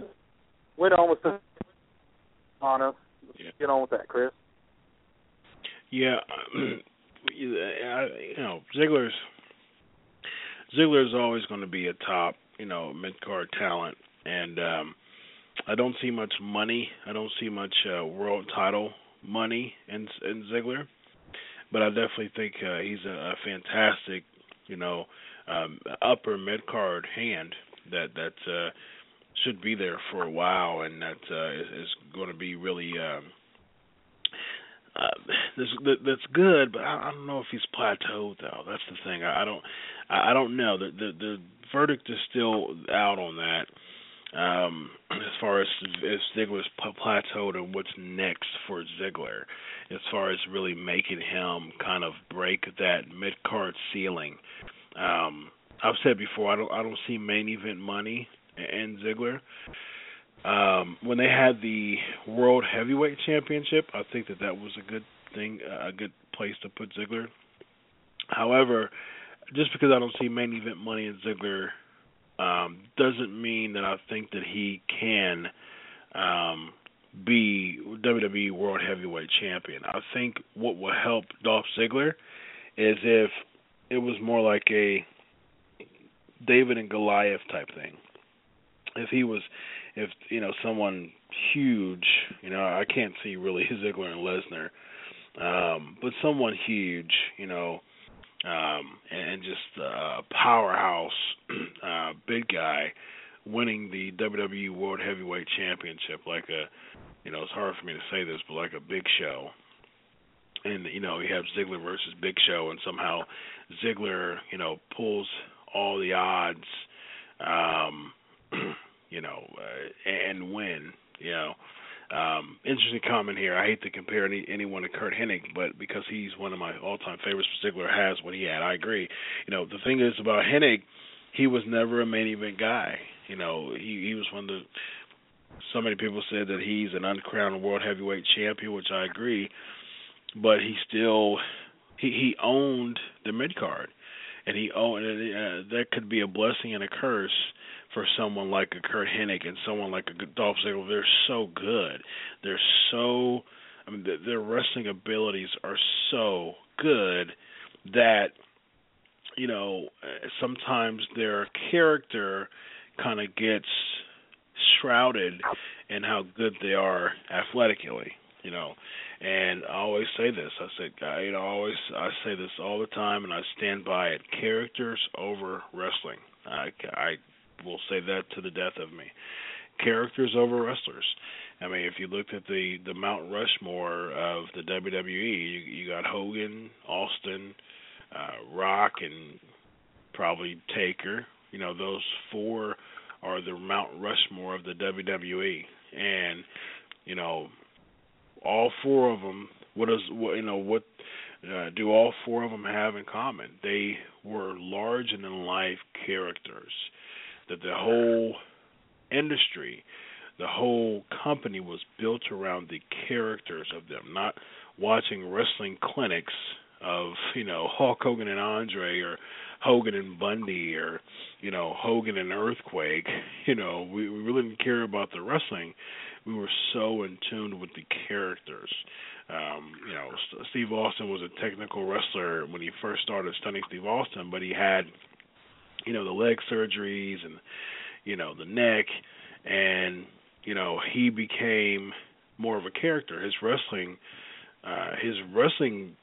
Speaker 6: Went on with the Anna.
Speaker 2: Yeah.
Speaker 6: Get on with that, Chris.
Speaker 2: Yeah, you know Ziggler's Ziggler's always going to be a top, you know, mid card talent, and um I don't see much money. I don't see much uh, world title money in in Ziggler, but I definitely think uh, he's a, a fantastic, you know, um, upper mid card hand that that uh, should be there for a while, and that uh, is, is going to be really. Um, uh, this, that, that's good, but I, I don't know if he's plateaued though. That's the thing. I, I don't, I, I don't know. The, the the verdict is still out on that. Um, as far as if Ziggler's plateaued and what's next for Ziggler, as far as really making him kind of break that mid card ceiling. Um, I've said before, I don't, I don't see main event money and Ziggler. Um, when they had the World Heavyweight Championship, I think that that was a good thing, a good place to put Ziggler. However, just because I don't see main event money in Ziggler um, doesn't mean that I think that he can um, be WWE World Heavyweight Champion. I think what will help Dolph Ziggler is if it was more like a David and Goliath type thing. If he was, if you know someone huge, you know I can't see really Ziggler and Lesnar, um, but someone huge, you know, um, and just a powerhouse, uh, big guy, winning the WWE World Heavyweight Championship like a, you know, it's hard for me to say this, but like a Big Show. And you know, you have Ziggler versus Big Show, and somehow Ziggler, you know, pulls all the odds, um, you know, uh, and win. You know, um, interesting comment here. I hate to compare any, anyone to Curt Hennig, but because he's one of my all-time favorites, Ziggler has what he had. I agree. You know, the thing is about Hennig, he was never a main event guy. You know, he he was one of the. So many people said that he's an uncrowned world heavyweight champion, which I agree. But he still he he owned the mid card, and he owned uh, that could be a blessing and a curse for someone like a Curt Hennig and someone like a Dolph Ziggler. They're so good. They're so. I mean, their, their wrestling abilities are so good that you know uh, sometimes their character kind of gets shrouded in how good they are athletically. You know, and I always say this. I said, you know, I always I say this all the time, and I stand by it. Characters over wrestling. I I will say that to the death of me. Characters over wrestlers. I mean, if you looked at the the Mount Rushmore of the WWE, you, you got Hogan, Austin, uh, Rock, and probably Taker. You know, those four are the Mount Rushmore of the WWE, and you know, all four of them. What does what you know? What uh, do all four of them have in common? They were large and in life characters. That the whole industry, the whole company was built around the characters of them, not watching wrestling clinics of you know Hulk Hogan and Andre or Hogan and Bundy or you know Hogan and Earthquake. You know we, we really didn't care about the wrestling. We were so in tune with the characters. Um, you know, Steve Austin was a technical wrestler when he first started stunning Steve Austin, but he had you know the leg surgeries and you know the neck, and you know he became more of a character. His wrestling, uh, his wrestling,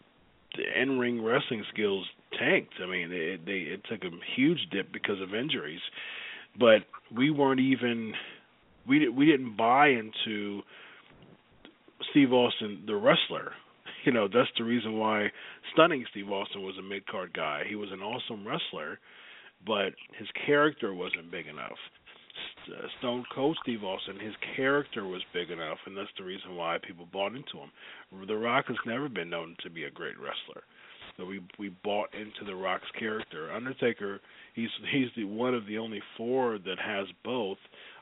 Speaker 2: the in ring wrestling skills tanked. I mean, it, they it took a huge dip because of injuries, but we weren't even we didn't we didn't buy into Steve Austin the wrestler. You know, that's the reason why stunning Steve Austin was a mid card guy. He was an awesome wrestler, but his character wasn't big enough. Uh, Stone Cold Steve Austin, his character was big enough, and that's the reason why people bought into him. The Rock has never been known to be a great wrestler, so we we bought into the Rock's character. Undertaker, he's he's the one of the only four that has both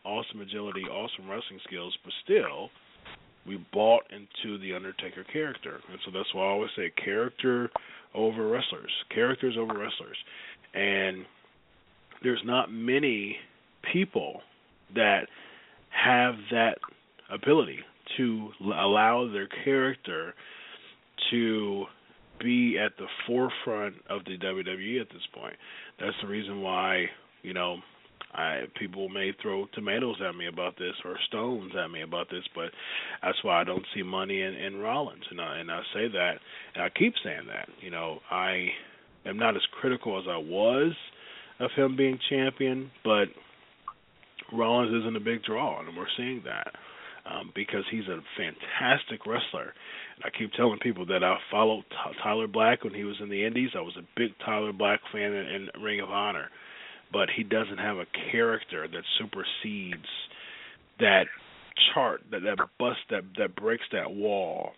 Speaker 2: awesome agility, awesome wrestling skills, but still, we bought into the Undertaker character, and so that's why I always say character over wrestlers, characters over wrestlers, and there's not many people that have that ability to allow their character to be at the forefront of the WWE at this point. That's the reason why, you know, I people may throw tomatoes at me about this or stones at me about this, but that's why I don't see money in, in Rollins, and I and I say that, and I keep saying that. You know, I am not as critical as I was of him being champion, but Rollins isn't a big draw, and we're seeing that um, because he's a fantastic wrestler. I keep telling people that I followed Tyler Black when he was in the Indies. I was a big Tyler Black fan in, in Ring of Honor, but he doesn't have a character that supersedes that chart that that bust that that breaks that wall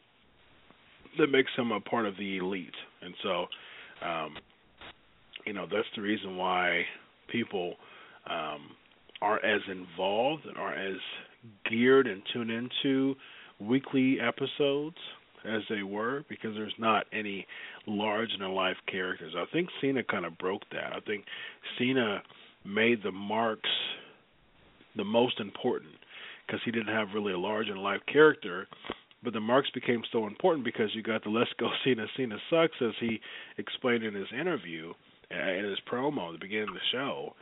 Speaker 2: that makes him a part of the elite. And so, um, you know, that's the reason why people um, are as involved and are as geared and tuned into weekly episodes as they were because there's not any large in life characters. I think Cena kind of broke that. I think Cena made the marks the most important because he didn't have really a large in life character. But the marks became so important because you got the Let's Go Cena Cena sucks as he explained in his interview uh, in his promo at the beginning of the show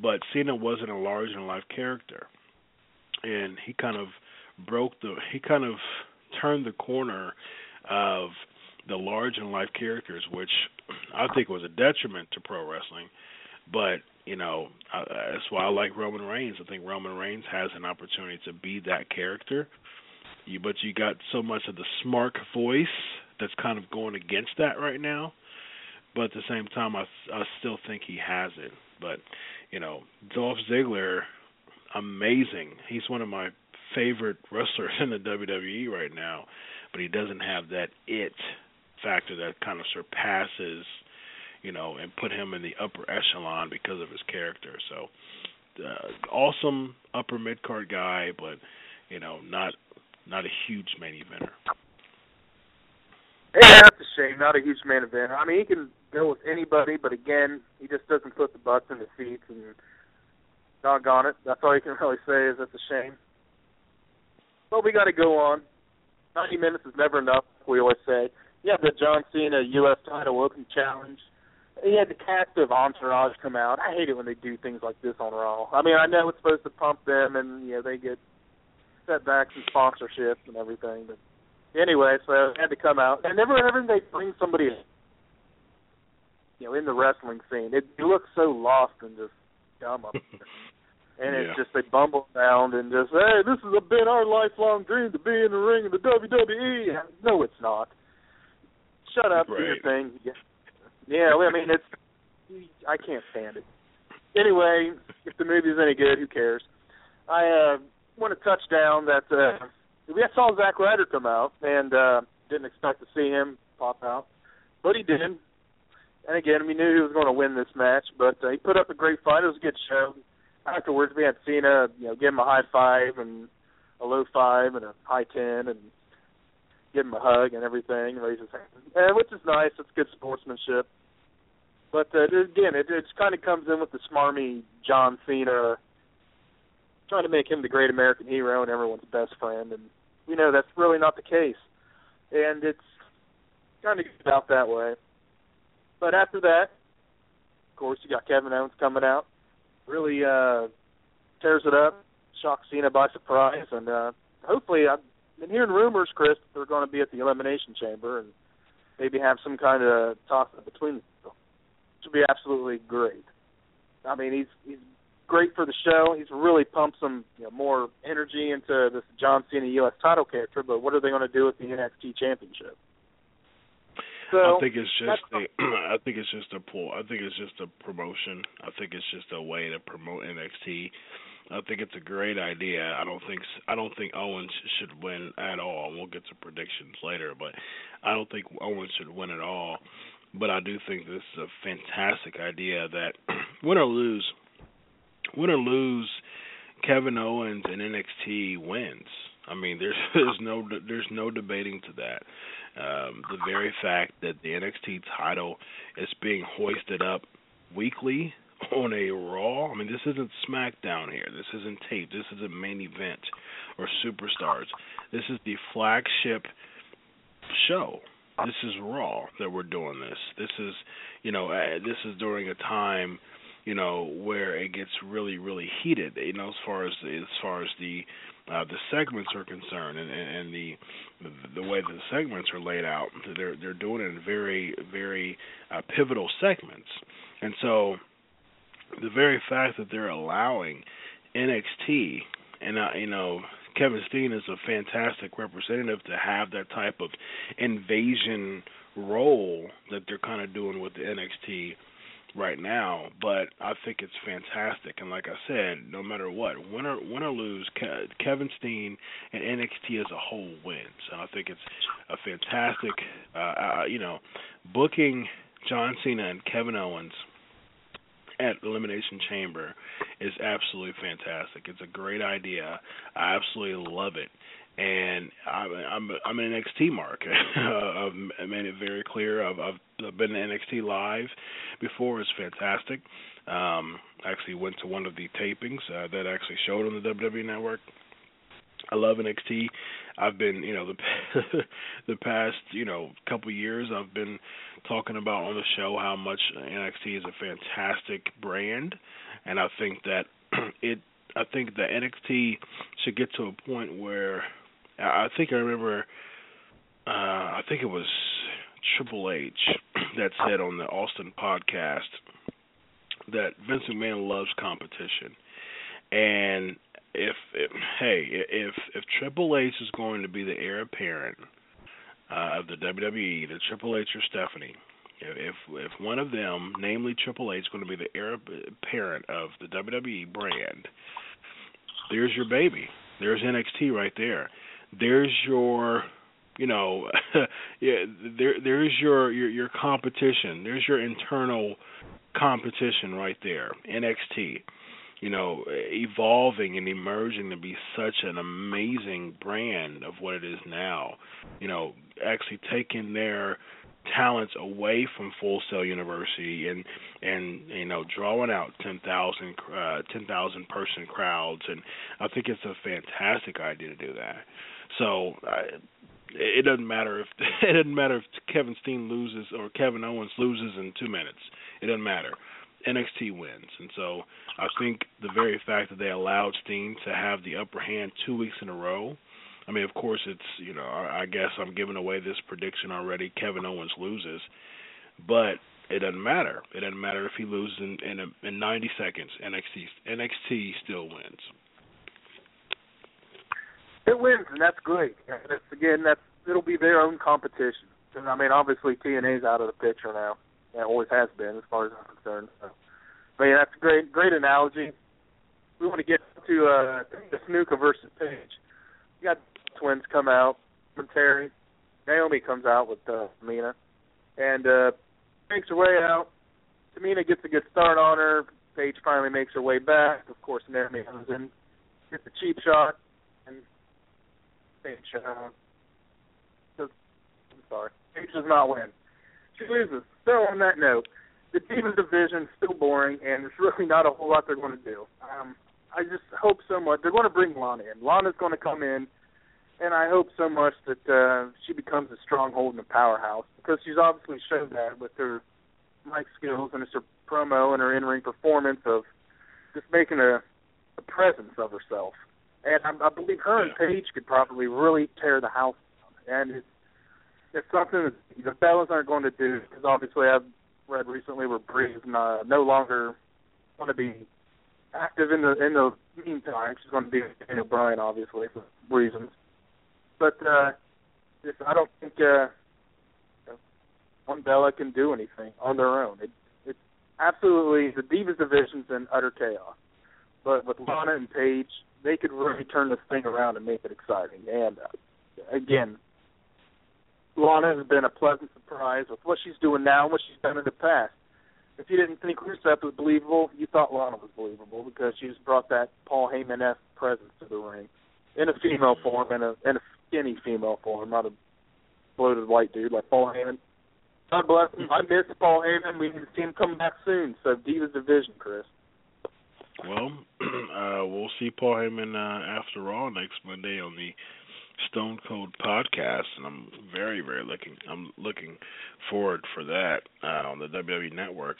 Speaker 2: but Cena wasn't a large in life character, and he kind of broke the he kind of turned the corner of the large and life characters, which I think was a detriment to pro wrestling. But you know, that's why I like Roman Reigns. I think Roman Reigns has an opportunity to be that character. You, but you got so much of the smart voice that's kind of going against that right now. But at the same time, I I still think he has it. But you know, Dolph Ziggler, amazing. He's one of my favorite wrestlers in the WWE right now, but he doesn't have that it factor that kind of surpasses, you know, and put him in the upper echelon because of his character. So, uh, awesome upper mid card guy, but you know, not not a huge main eventer.
Speaker 6: Yeah, that's a shame. Not a huge main event. I mean, he can go with anybody, but again, he just doesn't put the butts in the seats, and doggone it, that's all you can really say is that's a shame. But we got to go on. 90 minutes is never enough, we always say. Yeah, the John Cena U.S. title open challenge he had the cast of Entourage come out. I hate it when they do things like this on Raw. I mean, I know it's supposed to pump them, and you know they get setbacks and sponsorships and everything. But anyway, so they had to come out, and never, whenever they bring somebody, you know, in the wrestling scene, it, it looks so lost and just dumb up there. And
Speaker 2: Yeah.
Speaker 6: it's just they bumble around and just, hey, this has been our lifelong dream to be in the ring of the WWE. No, it's not. Shut up, do your thing. Yeah, well, I mean, it's I can't stand it. Anyway, if the movie's any good, who cares? I uh want to touch down that uh we saw Zack Ryder come out and uh didn't expect to see him pop out, but he did. And again, we knew he was going to win this match, but uh, he put up a great fight. It was a good show. Afterwards, we had Cena, you know, give him a high five and a low five and a high ten, and give him a hug and everything, raise his hand, and which is nice. It's good sportsmanship. But uh, again, it, it kind of comes in with the smarmy John Cena, trying to make him the great American hero and everyone's best friend, and we know that's really not the case. And it's kind of about that way. But after that, of course, you got Kevin Owens coming out, really uh tears it up, shocks Cena by surprise, and uh hopefully I've been hearing rumors, Chris, that they're going to be at the Elimination Chamber and maybe have some kind of talk between the two. Which would be absolutely great. I mean, he's he's great for the show. He's really pumped some you know, more energy into this John Cena U.S. title character. But what are they going to do with the NXT Championship? So
Speaker 2: I think it's just a, I think it's just a pull. I think it's just a promotion. I think it's just a way to promote NXT. I think it's a great idea. I don't think I don't think Owens should win at all. We'll get to predictions later, but I don't think Owens should win at all. But I do think this is a fantastic idea that win or lose, win or lose, Kevin Owens in NXT wins. I mean, there's there's no there's no debating to that. Um, the very fact that the NXT title is being hoisted up weekly on a Raw. I mean, this isn't SmackDown here. This isn't tape. This isn't main event or superstars. This is the flagship show. This is Raw that we're doing this. This is, you know, uh, this is during a time, you know, where it gets really, really heated. You know, as far as as far as the uh, the segments are concerned, and, and, and the, the way the segments are laid out, they're they're doing it in very, very uh, pivotal segments, and so the very fact that they're allowing NXT and uh, you know Kevin Steen is a fantastic representative to have that type of invasion role that they're kind of doing with the NXT right now. But I think it's fantastic, and like I said, no matter what, win or win or lose, Ke- Kevin Steen and NXT as a whole wins, and I think it's a fantastic, uh, uh, you know, booking John Cena and Kevin Owens at Elimination Chamber is absolutely fantastic. It's a great idea. I absolutely love it. And I'm I'm I'm an NXT mark. I've made it very clear. I've I've been to NXT live before. It's fantastic. Um, actually went to one of the tapings uh, that actually showed on the WWE Network. I love NXT. I've been, you know, the the past, you know, couple years I've been talking about on the show how much NXT is a fantastic brand and I think that it I think that NXT should get to a point where I think I remember uh I think it was Triple H that said on the Austin podcast that Vince McMahon loves competition. And if, if hey, if if Triple H is going to be the heir apparent uh, of the WWE, the Triple H or Stephanie, if if one of them, namely Triple H, is going to be the heir apparent of the WWE brand, there's your baby. There's NXT right there. There's your you know yeah there there's your, your your competition. There's your internal competition right there. NXT you know evolving and emerging to be such an amazing brand of what it is now. You know actually taking their talents away from Full Sail University and and you know drawing out 10,000 uh 10,000 person crowds. And I think it's a fantastic idea to do that. So it doesn't matter if it doesn't matter if Kevin Steen loses or Kevin Owens loses in two minutes. It doesn't matter. NXT wins, and so I think the very fact that they allowed Steen to have the upper hand two weeks in a row. I mean, of course, it's you know I guess I'm giving away this prediction already. Kevin Owens loses, but it doesn't matter. It doesn't matter if he loses in in, a, in 90 seconds. NXT NXT still wins.
Speaker 6: It wins, and that's great. That's again, that's it'll be their own competition. I mean, obviously TNA's out of the picture now. It always has been, as far as I'm concerned. So. But yeah, that's a great, great analogy. We want to get to uh, the Snuka versus Paige. You got twins come out, Terry. Naomi comes out with uh, Tamina, and uh, makes her way out. Tamina gets a good start on her. Paige finally makes her way back. Of course, Naomi comes in, gets a cheap shot, and Paige. Uh, I'm sorry, Paige does not win. She loses. So on that note, the Divas division is still boring, and there's really not a whole lot they're going to do. Um, I just hope so much they're going to bring Lana in. Lana's going to come in, and I hope so much that uh, she becomes a stronghold and a powerhouse because she's obviously shown that with her mic skills and her promo and her in-ring performance of just making a, a presence of herself. And I, I believe her and Paige could probably really tear the house down. And it's it's something that the Bellas aren't going to do because obviously I've read recently where Brie's not, no longer going to be active in the in the meantime. She's going to be Daniel Bryan, obviously for reasons. But uh, just, I don't think uh, one Bella can do anything on their own. It, it's absolutely the Divas division's in utter chaos. But with Lana and Paige, they could really turn this thing around and make it exciting. And uh, again, Lana has been a pleasant surprise with what she's doing now and what she's done in the past. If you didn't think Rusev was believable, you thought Lana was believable because she's brought that Paul Heyman-esque presence to the ring in a female form and a in a skinny female form, not a bloated white dude like Paul Heyman. God bless him. I miss Paul Heyman. We need to see him come back soon. So Divas Division, Chris.
Speaker 2: Well, uh, we'll see Paul Heyman uh, after all next Monday on the Stone Cold podcast, and I'm very, very looking. I'm looking forward for that uh, on the WWE Network.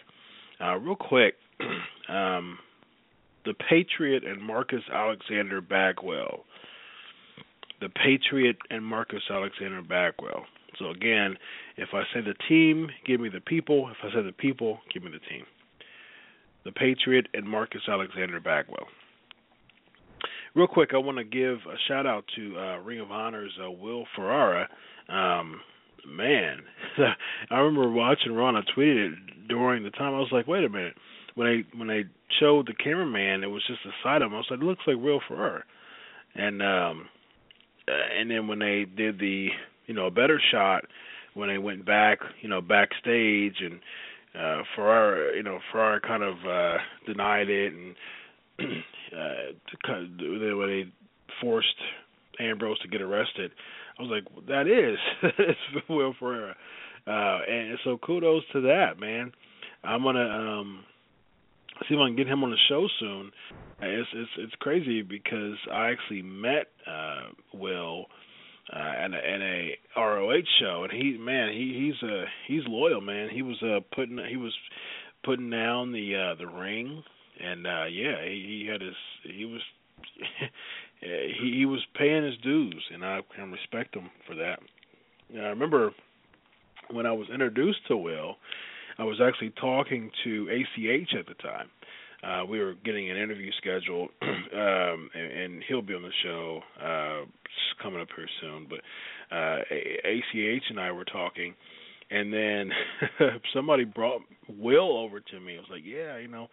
Speaker 2: Uh, real quick, um, the Patriot and Marcus Alexander Bagwell. The Patriot and Marcus Alexander Bagwell. So again, if I say the team, give me the people. If I say the people, give me the team. The Patriot and Marcus Alexander Bagwell. Real quick, I want to give a shout out to uh, Ring of Honor's uh, Will Ferrara. Um, man, I remember watching Ron. I tweeted it during the time. I was like, wait a minute. When I when they showed the cameraman, it was just a side of him. I was like, it looks like Will Ferrara. And um, uh, and then when they did the you know a better shot, when they went back, you know backstage and uh Ferrara, you know Ferrara kind of uh denied it and uh, to, when they forced Ambrose to get arrested, I was like, that is it's Will Ferrara, uh, and so kudos to that man. I'm gonna um, see if I can get him on the show soon. It's it's it's crazy because I actually met uh, Will uh, at a, at a ROH show, and he man he he's uh he's loyal man. He was uh putting he was putting down the uh the ring and uh yeah, he, he had his he was he he was paying his dues, and I can respect him for that. And I remember when I was introduced to Will, I was actually talking to ACH at the time. Uh, we were getting an interview scheduled, um, and, and he'll be on the show uh, coming up here soon. But uh, ACH and I were talking, and then somebody brought Will over to me. I was like, "Yeah, you know,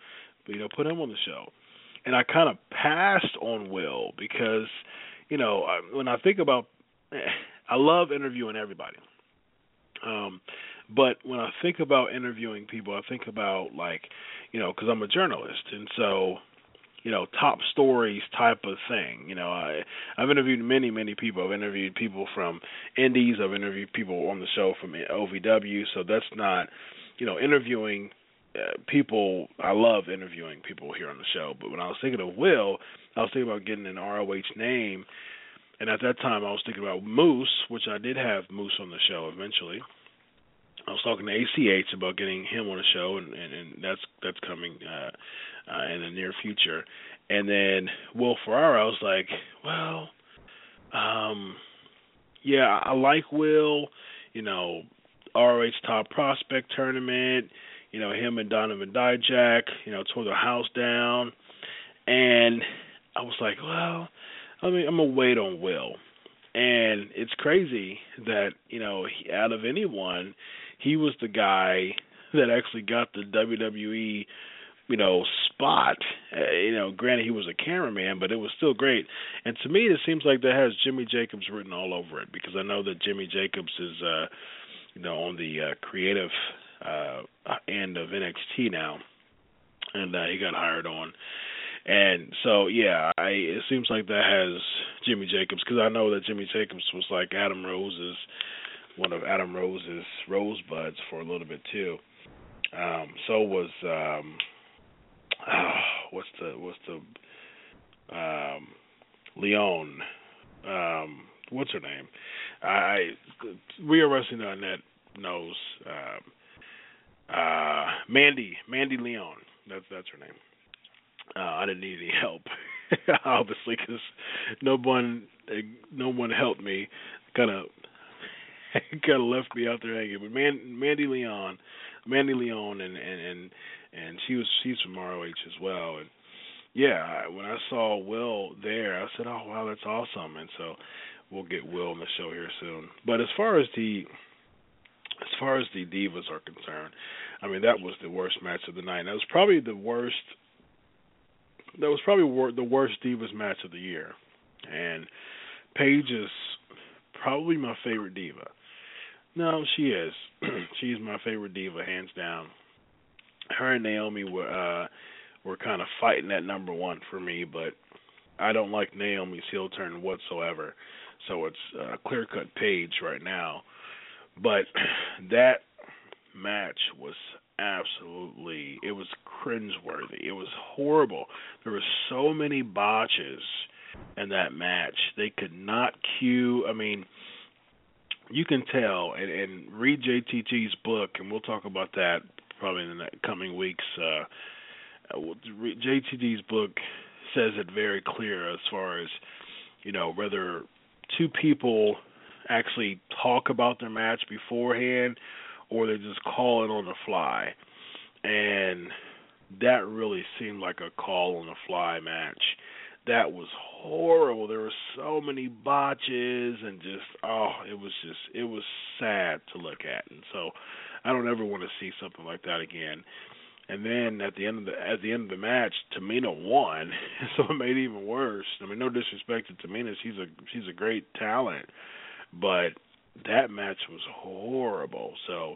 Speaker 2: you know, put him on the show. And I kind of passed on Will because, you know, when I think about, I love interviewing everybody. Um, but when I think about interviewing people, I think about like, you know, because I'm a journalist, and so, you know, top stories type of thing. You know, I I've interviewed many many people. I've interviewed people from Indies. I've interviewed people on the show from OVW. So that's not, you know, interviewing uh, people I love interviewing people here on the show, but when I was thinking of Will, I was thinking about getting an ROH name and at that time I was thinking about Moose, which I did have Moose on the show eventually. I was talking to ACH about getting him on the show, and, and, and that's that's coming uh, uh, in the near future. And then Will Ferrara, I was like, well, um, yeah, I like Will. You know, ROH Top Prospect Tournament. You know, him and Donovan Dijak. You know, tore the house down, and I was like, well, I mean, I'm gonna wait on Will. And it's crazy that you know, out of anyone, he was the guy that actually got the WWE you know spot. Uh, you know, granted he was a cameraman, but it was still great. And to me, it seems like that has Jimmy Jacobs written all over it because I know that Jimmy Jacobs is, uh, you know, on the uh, creative uh, end of NXT now, and uh, he got hired on. And so, yeah, I it seems like that has Jimmy Jacobs because I know that Jimmy Jacobs was like Adam Rose's one of Adam Rose's rosebuds for a little bit too. Um, so was um, oh, what's the what's the um, Leon? Um, what's her name? I, Rhea Wrestling on that knows um, uh, Mandy Mandy Leon. That's that's her name. Uh, I didn't need any help, obviously, because no one no one helped me. Kind of kind of left me out there hanging. But Man, Mandy Leon, Mandy Leon, and and and and she was she's from ROH as well. And yeah, when I saw Will there, I said, "Oh wow, that's awesome!" And so we'll get Will on the show here soon. But as far as the as far as the divas are concerned, I mean that was the worst match of the night. That was probably the worst. That was probably wor- the worst divas match of the year, and Paige is probably my favorite diva. No, she is. She's my favorite diva, hands down. Her and Naomi were uh were kind of fighting at number one for me, but I don't like Naomi's heel turn whatsoever. So it's uh, clear cut Paige right now. But that match was absolutely it was cringeworthy. It was horrible. There were so many botches in that match. They could not cue I mean you can tell and, and read JTT's book, and we'll talk about that probably in the coming weeks. Uh, uh JTT's book says it very clear as far as you know whether two people actually talk about their match beforehand or they just call it on the fly, and that really seemed like a call on the fly match that was horrible. There were so many botches and just oh, it was just it was sad to look at. And so I don't ever want to see something like that again. And then at the end of the at the end of the match, Tamina won, so it made it even worse. I mean, no disrespect to Tamina, she's a she's a great talent, but that match was horrible. So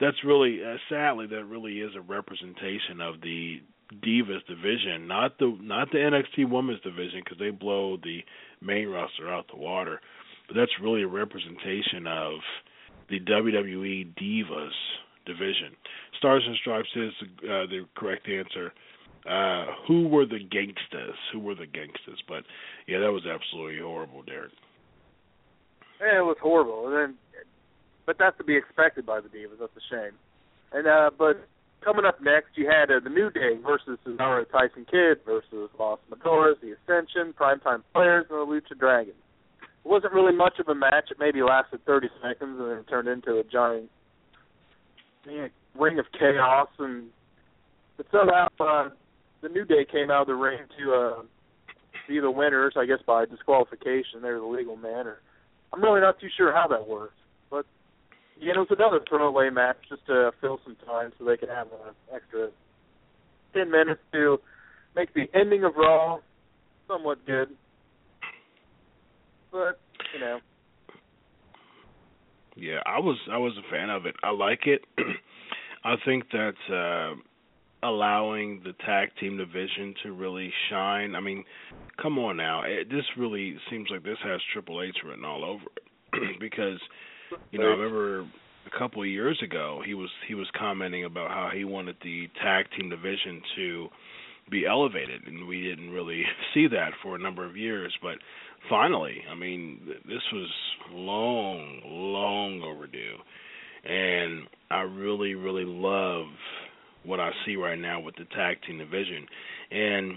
Speaker 2: that's really uh, sadly that really is a representation of the Divas division, not the not the NXT Women's division because they blow the main roster out the water, but that's really a representation of the WWE Divas division. Stars and Stripes is uh, the correct answer. Uh, who were the gangsters? Who were the gangsters? But yeah, that was absolutely horrible, Derek.
Speaker 6: Yeah, it was horrible, and then, but that's to be expected by the Divas. That's a shame. And uh, but coming up next, you had uh, the New Day versus Cesaro Tyson Kidd versus Los Matadores, the Ascension, Primetime Players, and the Lucha Dragons. It wasn't really much of a match. It maybe lasted 30 seconds and then turned into a giant man, ring of chaos. And but somehow uh, the New Day came out of the ring to uh, be the winners, I guess by disqualification. They're the legal manner. I'm really not too sure how that works, yeah, it was another throwaway match just to fill some time so they could have an extra ten minutes to make the ending of Raw somewhat good. But you know.
Speaker 2: Yeah, I was I was a fan of it. I like it. I think that uh allowing the tag team division to really shine. I mean, come on now. It, this really seems like this has Triple H written all over it because you know, I remember a couple of years ago he was he was commenting about how he wanted the tag team division to be elevated and we didn't really see that for a number of years but finally. I mean, this was long, long overdue, and I really, really love what I see right now with the tag team division, and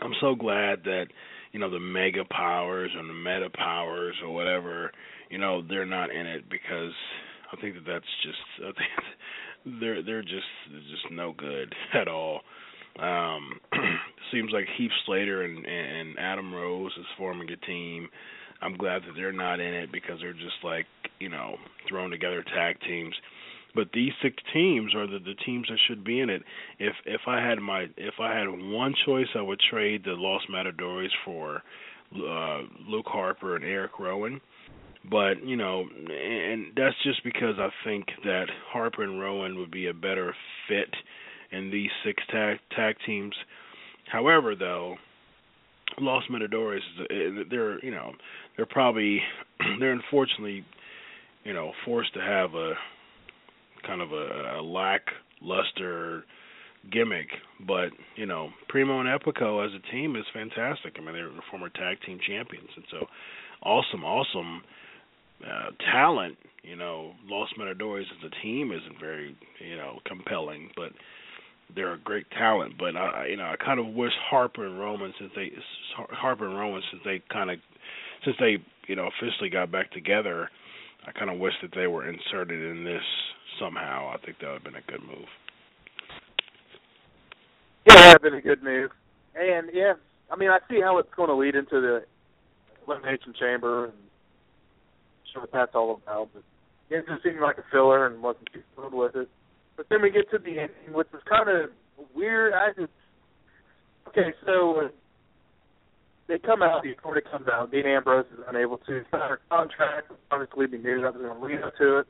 Speaker 2: I'm so glad that you know the mega powers or the meta powers or whatever, you know, they're not in it because I think that that's just I think they're they're just just no good at all. Um, seems like Heath Slater and, and Adam Rose is forming a team. I'm glad that they're not in it because they're just like you know thrown together tag teams. But these six teams are the, the teams that should be in it. If if I had my if I had one choice, I would trade the Los Matadores for uh, Luke Harper and Eric Rowan. But you know, and that's just because I think that Harper and Rowan would be a better fit in these six tag tag teams. However, though, Los Matadores, uh, they're you know they're probably they're unfortunately you know forced to have a kind of a, a lackluster gimmick, but you know Primo and Epico as a team is fantastic. I mean they're former tag team champions, and so awesome, awesome uh, talent. You know Los Matadores as a team isn't very you know compelling, but they're a great talent. But I, you know, I kind of wish Harper and Rowan since they Harper and Rowan since they kind of since they you know officially got back together. I kind of wish that they were inserted in this somehow. I think that would have been a good move.
Speaker 6: Yeah, that would have been a good move. And yeah, I mean, I see how it's going to lead into the elimination chamber, and sure what that's all about. But it just seemed like a filler, and wasn't too thrilled with it. But then we get to the ending, which was kind of weird. I just okay, so uh, they come out. The authority comes out. Dean Ambrose is unable to sign a contract. Obviously, we knew that was going to lead up to it.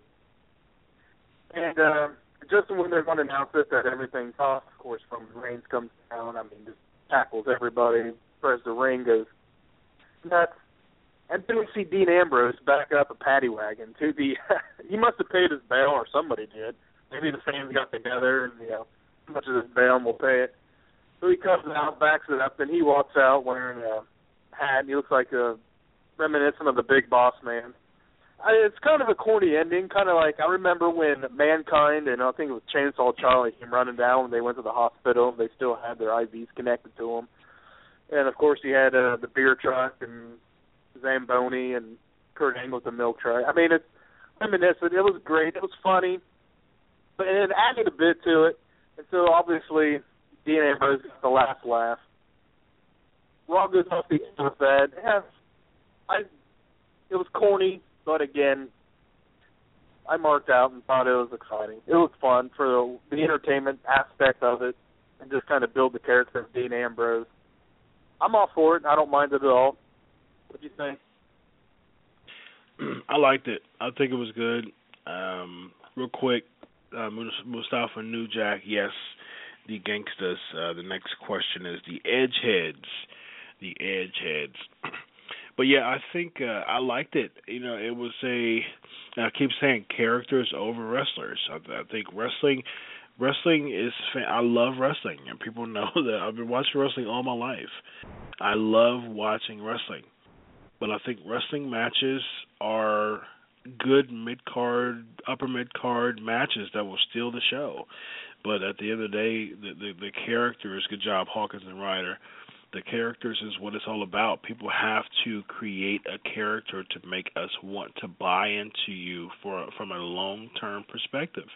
Speaker 6: And uh, just when they're going to announce it, that everything's off. Of course, Roman Reigns comes down. I mean, just tackles everybody. Whereas the ring goes nuts. And then we see Dean Ambrose back up a paddy wagon to the. he must have paid his bail, or somebody did maybe the fans got together and you know how much of this bail we'll pay it. So he comes out, backs it up, and he walks out wearing a hat. He looks like a reminiscent of the Big Boss Man. I, it's kind of a corny ending, kind of like I remember when Mankind and I think it was Chainsaw Charlie came running down when they went to the hospital. and They still had their IVs connected to them, and of course he had uh, the beer truck and Zamboni and Kurt Angle with the milk tray. I mean, it's reminiscent. It was great. It was funny but it added a bit to it. And so obviously, Dean Ambrose got the last laugh. Raw goes off the end with that. Yeah, I, it was corny, but again, I marked out and thought it was exciting. It was fun for the, the entertainment aspect of it, and just kind of build the character of Dean Ambrose. I'm all for it. I don't mind it at all. What do you think?
Speaker 2: I liked it. I think it was good. Um, real quick, uh, Mustafa New Jack, yes, the gangsters. Uh, the next question is the Edgeheads. The Edgeheads. but yeah, I think uh, I liked it. You know, it was a. I keep saying characters over wrestlers. I, I think wrestling, wrestling is. I love wrestling, and people know that I've been watching wrestling all my life. I love watching wrestling, but I think wrestling matches are good mid card, upper mid card matches that will steal the show. But at the end of the day, the the, the characters. Good job, Hawkins and Ryder. The characters is what it's all about. People have to create a character to make us want to buy into you for from a long term perspective.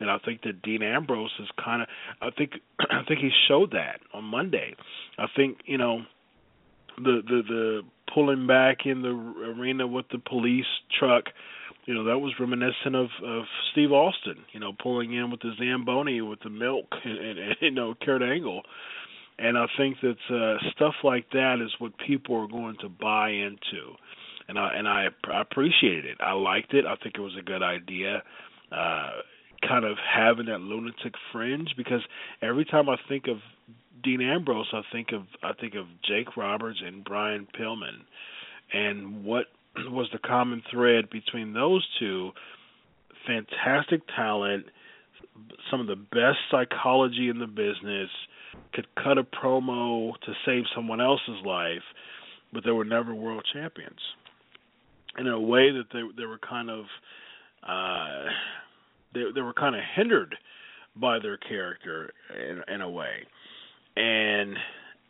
Speaker 2: And I think that Dean Ambrose is kind of. I think I think he showed that on Monday. I think you know the the the pulling back in the arena with the police truck. You know that was reminiscent of of Steve Austin you know pulling in with the Zamboni with the milk and, and, and you know Kurt Angle. And I think that uh stuff like that is what people are going to buy into. And I and I, I appreciated it. I liked it. I think it was a good idea uh kind of having that lunatic fringe because every time I think of Dean Ambrose, I think of I think of Jake Roberts and Brian Pillman, and what was the common thread between those two? Fantastic talent, some of the best psychology in the business, could cut a promo to save someone else's life, but they were never world champions. In a way that they they were kind of uh, they they were kind of hindered by their character in in a way, and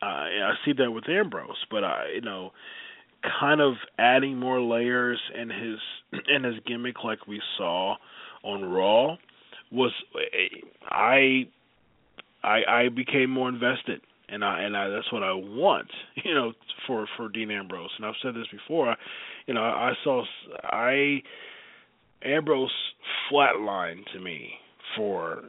Speaker 2: uh, I see that with Ambrose. But I you know kind of adding more layers in his in his gimmick like we saw on Raw was I I I became more invested and I and I that's what I want, you know, for for Dean Ambrose. And I've said this before, I, you know, I saw I Ambrose flatlined to me for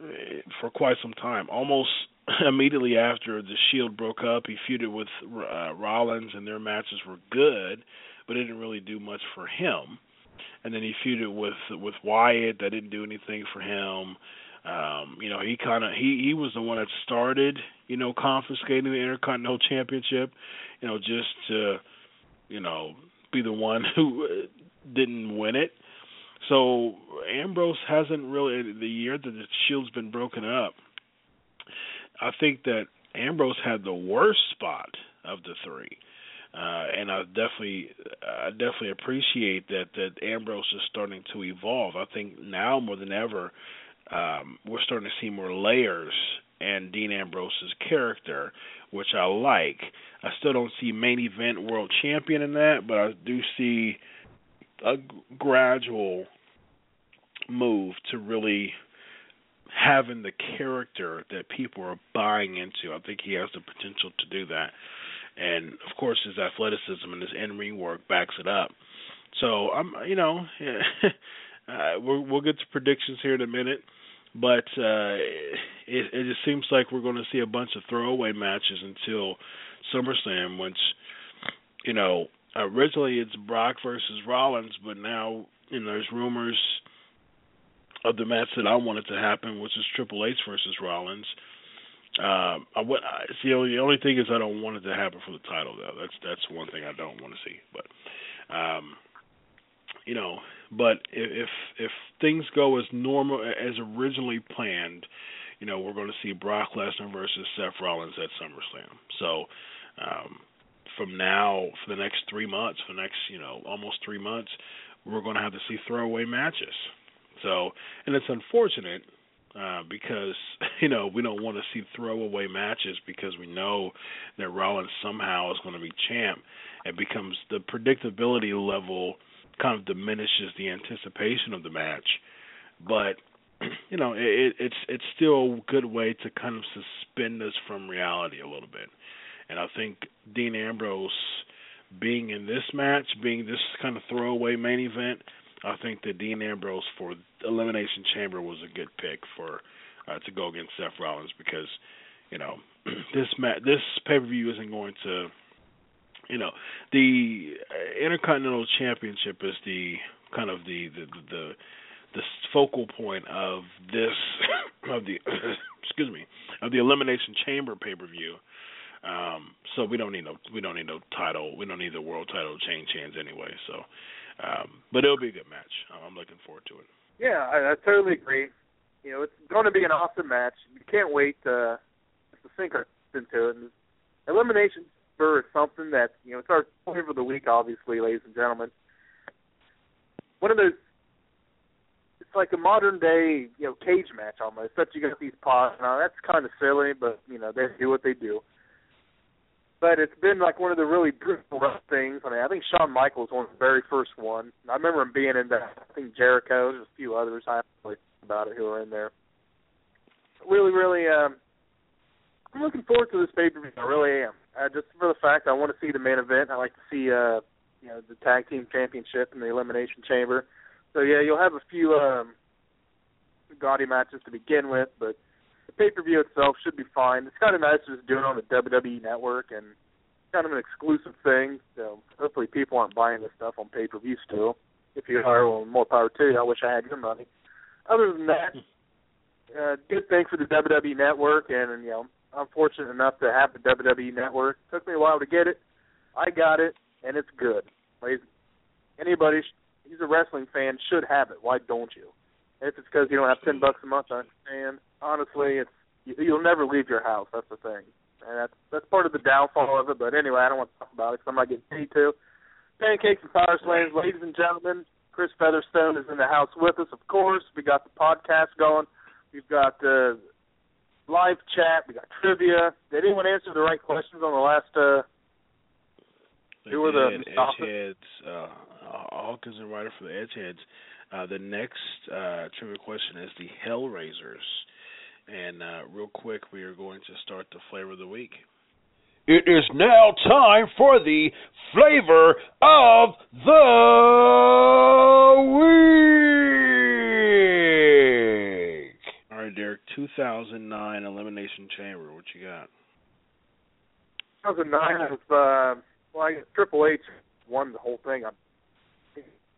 Speaker 2: for quite some time, almost immediately after the Shield broke up, he feuded with uh, Rollins, and their matches were good, but it didn't really do much for him. And then he feuded with with Wyatt, that didn't do anything for him. Um, you know, he kind of he he was the one that started, you know, confiscating the Intercontinental Championship, you know, just to, you know, be the one who uh, didn't win it. So Ambrose hasn't really the year that the Shield's been broken up I think that Ambrose had the worst spot of the three. Uh, and I definitely, I definitely appreciate that that Ambrose is starting to evolve. I think now more than ever, um, we're starting to see more layers in Dean Ambrose's character, which I like. I still don't see main event world champion in that, but I do see a gradual move to really having the character that people are buying into. I think he has the potential to do that. And of course, his athleticism and his in-ring work backs it up. So I'm, you know, uh, we'll, we'll get to predictions here in a minute, but uh, it, it just seems like we're going to see a bunch of throwaway matches until SummerSlam, which, you know, originally it's Brock versus Rollins, but now you know there's rumors of the match that I wanted to happen, which is Triple H versus Rollins. Um, I. I, see, the only, the only thing is I don't want it to happen for the title, though. That's that's one thing I don't want to see. But, um, you know, but if if things go as normal as originally planned, you know, we're going to see Brock Lesnar versus Seth Rollins at SummerSlam. So, um, from now for the next three months, for the next you know almost three months, we're going to have to see throwaway matches. So, and it's unfortunate uh, because you know we don't want to see throwaway matches because we know that Rollins somehow is going to be champ. It becomes the predictability level kind of diminishes the anticipation of the match, but you know it, it's it's still a good way to kind of suspend us from reality a little bit. And I think Dean Ambrose being in this match, being this kind of throwaway main event, I think that Dean Ambrose for Elimination Chamber was a good pick for uh, to go against Seth Rollins because you know this ma- this pay per view isn't going to you know the Intercontinental Championship is the kind of the the the, the focal point of this of the excuse me of the Elimination Chamber pay per view. Um, so we don't need no we don't need no title we don't need the world title change hands anyway. So um, but it'll be a good match. I'm looking forward to it.
Speaker 6: Yeah, I, I totally agree. You know, it's going to be an awesome match. You can't wait to, to sink our into it. And elimination spur is something that you know it's our flavor of the week, obviously, ladies and gentlemen. One of those. It's like a modern day, you know, cage match almost. Except you got these pods. Now that's kind of silly, but you know they do what they do but it's been like one of the really brutal things. I mean, I think Shawn Michaels was one of the very first one. I remember him being in that. I think Jericho, there's a few others I don't really about it who are in there. Really, really, um, I'm looking forward to this pay per view. I really am. Uh, just for the fact I want to see the main event. I like to see, uh, you know, the tag team championship and the elimination chamber. So yeah, you'll have a few um, gaudy matches to begin with, but the pay per view itself should be fine. It's kind of nice just doing it on the WWE network and kind of an exclusive thing. So hopefully people aren't buying this stuff on pay per view still. If you are, well, more power to you. I wish I had your money. Other than that, uh, good thing for the WWE network, and, and you know I'm fortunate enough to have the WWE network. Took me a while to get it. I got it, and it's good. Anybody who's a wrestling fan should have it. Why don't you? If it's because you don't have ten bucks a month, I understand honestly, it's you'll never leave your house. That's the thing. and that's that's part of the downfall of it. But anyway, I don't want to talk about it because I'm not getting paid to. Pancakes and Power Slams, ladies and gentlemen. Chris Featherstone is in the house with us, of course. We got the podcast going. We've got uh, live chat. We got trivia. Did anyone answer the right questions on the last? Uh,
Speaker 2: They
Speaker 6: who were the.
Speaker 2: Edgeheads, uh, Hawkins and Ryder for the Edgeheads. Uh, the next uh, trivia question is the Hellraisers. And uh, real quick, we are going to start the flavor of the week.
Speaker 7: It is now time for the flavor of the week.
Speaker 2: All right, Derek. 2009 Elimination Chamber. What you got?
Speaker 6: 2009 was uh, well, I guess Triple H won the whole thing. I'm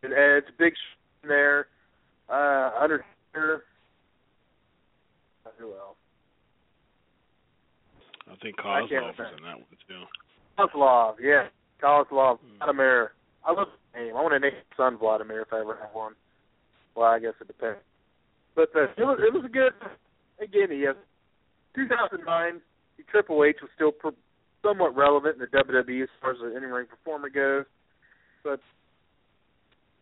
Speaker 6: Edge, Big Sh- in there, uh, Undertaker. Uh, Who else?
Speaker 2: I think
Speaker 6: I
Speaker 2: Kozlov
Speaker 6: can't
Speaker 2: was in that one too.
Speaker 6: Kozlov, yeah, Kozlov,
Speaker 2: Hmm.
Speaker 6: Vladimir. I love the name. I want to name my son Vladimir if I ever have one. Well, I guess it depends. But uh, it was it was a good. Again, he has 2009. the Triple H was still pr- somewhat relevant in the WWE as far as the in-ring performer goes. But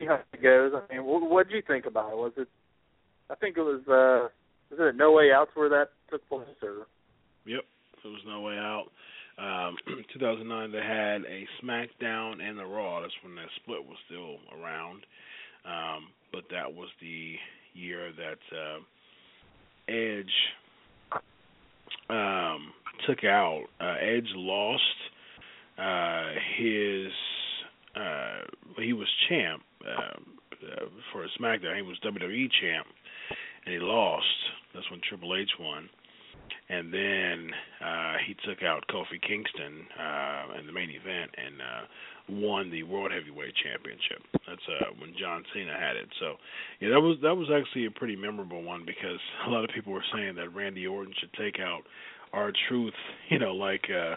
Speaker 6: see how it goes. I mean, what did you think about it? Was it? I think it was. uh Was it No Way Out where that took place, or?
Speaker 2: Yep, there was no way out. Um, 2009, they had a SmackDown and a Raw. That's when that split was still around. Um, but that was the year that uh, Edge um, took out. Uh, Edge lost uh, his. Uh, he was champ uh, uh, for a SmackDown. He was WWE champ, and he lost. That's when Triple H won and then uh he took out Kofi Kingston uh in the main event and uh won the World Heavyweight Championship. That's uh when John Cena had it. So yeah, that was that was actually a pretty memorable one because a lot of people were saying that Randy Orton should take out our truth, you know, like uh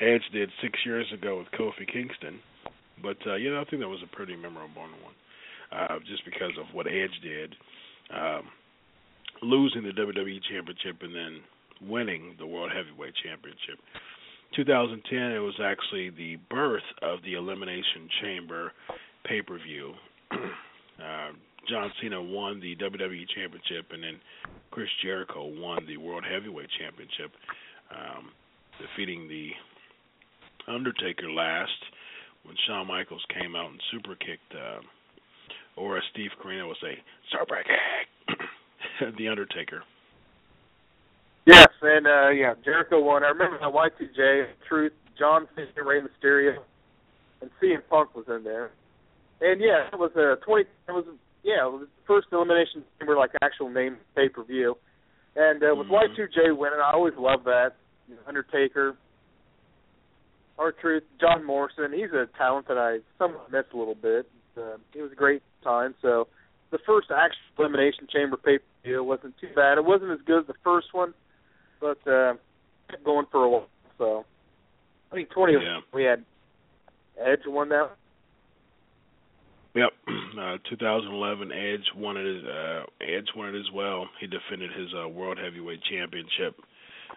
Speaker 2: Edge did six years ago with Kofi Kingston. But uh yeah, I think that was a pretty memorable one. Uh just because of what Edge did. Um losing the WWE Championship and then winning the World Heavyweight Championship. 2010, it was actually the birth of the Elimination Chamber pay per view. uh, John Cena won the WWE Championship, and then Chris Jericho won the World Heavyweight Championship, um, defeating the Undertaker last when Shawn Michaels came out and super kicked, uh, or as Steve Corino would say, super kick. the Undertaker.
Speaker 6: Yes, and uh yeah, Jericho won. I remember that Y2J, Truth, John Cena, Rey Mysterio, and CM Punk was in there. And yeah, it was a twenty. It was yeah, it was the first elimination chamber like actual name pay per view. And uh, with Y2J winning, I always love that. You Undertaker, R-Truth, John Morrison. He's a talent that I somewhat missed a little bit. Uh, it was a great time. So the first actual elimination chamber pay per view wasn't too bad. It wasn't as good as the first one, but uh, kept going for a while. So I think twenty
Speaker 2: Yeah.
Speaker 6: we had Edge won that.
Speaker 2: Yep. Uh, 2011, Edge won it. Uh, Edge won it as well. He defended his uh, World Heavyweight Championship,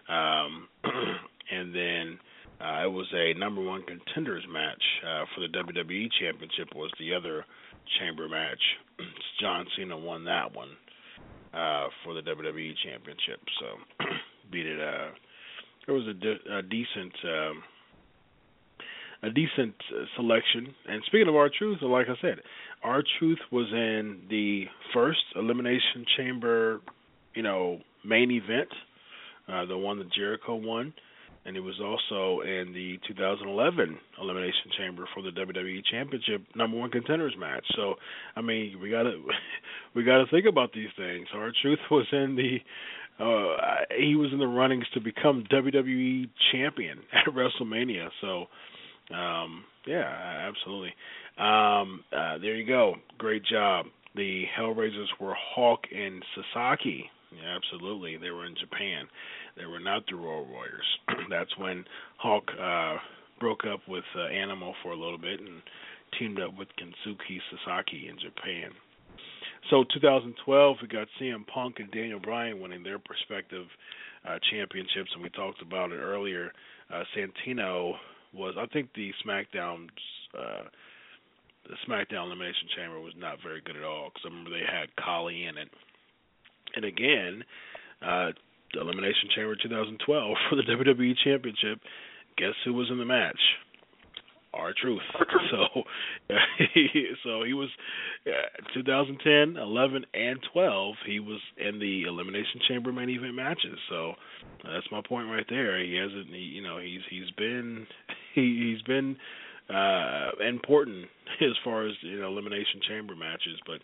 Speaker 2: um, and then uh, it was a number one contenders match uh, for the WWE Championship. Was the other chamber match? John Cena won that one uh, for the WWE Championship. So beat it. Uh, there was a, de- a decent. Um, a decent uh, selection. And speaking of R-Truth, like I said, our truth was in the first elimination chamber, you know, main event, uh, the one that Jericho won, and it was also in the 2011 elimination chamber for the WWE Championship number one contenders match. So, I mean, we gotta we gotta think about these things. Our truth was in the uh he was in the runnings to become WWE champion at WrestleMania. So um, yeah, absolutely. Um, uh, there you go. Great job. The Hellraisers were Hawk and Sasaki. Yeah, absolutely. They were in Japan. They were not the Road Warriors. That's when Hawk uh, broke up with uh, Animal for a little bit and teamed up with Kensuke Sasaki in Japan. So 2012, we got CM Punk and Daniel Bryan winning their respective uh, championships, and we talked about it earlier. Uh, Santino was, I think, the SmackDown. Uh, the SmackDown Elimination Chamber was not very good at all because I remember they had Khali in it. And again, uh, the Elimination Chamber 2012 for the WWE Championship. Guess who was in the match? R-Truth. So, so he was uh, 2010, 11, and 12. He was in the Elimination Chamber main event matches. So uh, that's my point right there. He hasn't, he, you know, he's he's been he, he's been uh important as far as you know Elimination Chamber matches, but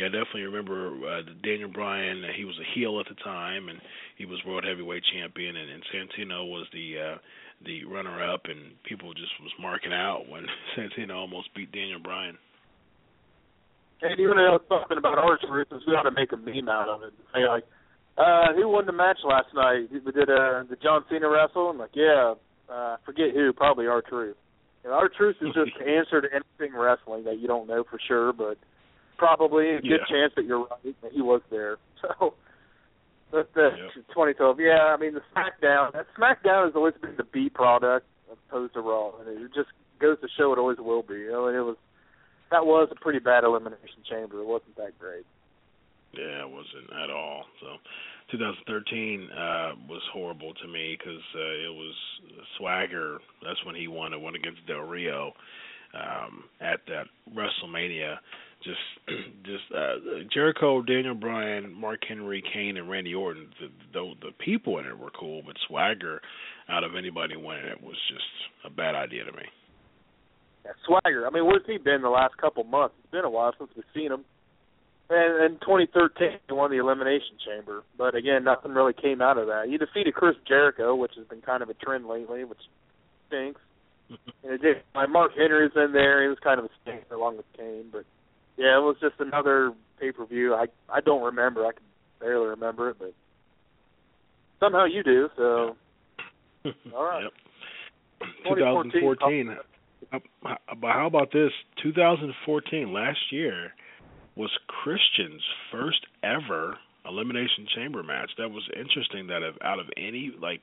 Speaker 2: yeah, I definitely remember uh, Daniel Bryan. He was a heel at the time, and he was world heavyweight champion. And, and Santino was the uh, the runner up, and people just was marking out when Santino almost beat Daniel Bryan.
Speaker 6: And even though talking about R-Truth, we ought to make a meme out of it. Say like, uh, who won the match last night? We did uh, the John Cena wrestle. I'm like, yeah, uh, forget who, probably R-Truth. You know, R-Truth is just the answer to anything wrestling that you don't know for sure, but probably a good
Speaker 2: Yeah.
Speaker 6: chance that you're right that he was there. So that's the 2012. Yeah, I mean the SmackDown. That SmackDown has always been the B product as opposed to Raw, and it just goes to show it always will be. You know, and it was that was a pretty bad elimination chamber. It wasn't that great.
Speaker 2: Yeah, it wasn't at all. So 2013 uh was horrible to me because uh, it was Swagger. That's when he won. It won against Del Rio um, at that WrestleMania. Just, just uh, Jericho, Daniel Bryan, Mark Henry, Kane, and Randy Orton. The, the the people in it were cool, but Swagger, out of anybody winning it, was just a bad idea to me.
Speaker 6: Yeah, Swagger. I mean, where's he been the last couple months? It's been a while since we've seen him. And in 2013, he won the Elimination Chamber, but again, nothing really came out of that. He defeated Chris Jericho, which has been kind of a trend lately, which stinks. and it did. My Mark Henry's in there. He was kind of a stinker along with Kane, but yeah, it was just another pay per view. I I don't remember. I can barely remember it, but somehow you do. So all right.
Speaker 2: Yep.
Speaker 6: 2014.
Speaker 2: 2014. Uh, But how about this? 2014, last year, was Christian's first ever elimination chamber match. That was interesting. That of, out of any like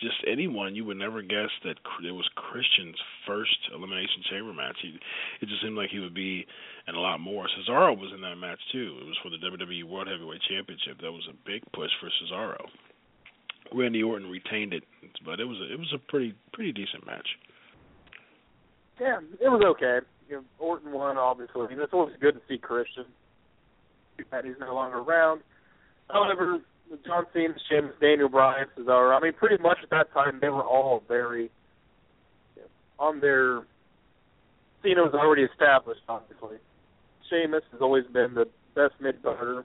Speaker 2: just anyone, you would never guess that it was Christian's first elimination chamber match. He, it just seemed like he would be in a lot more. Cesaro was in that match too. It was for the WWE World Heavyweight Championship. That was a big push for Cesaro. Randy Orton retained it, but it was a, it was a pretty pretty decent match.
Speaker 6: Yeah, it was okay. You know, Orton won, obviously. I mean, it's always good to see Christian. That he's no longer around. However, John Cena, Sheamus, Daniel Bryan, Cesaro. I mean, pretty much at that time they were all very on their. Cena was already established, obviously. Sheamus has always been the best mid carder,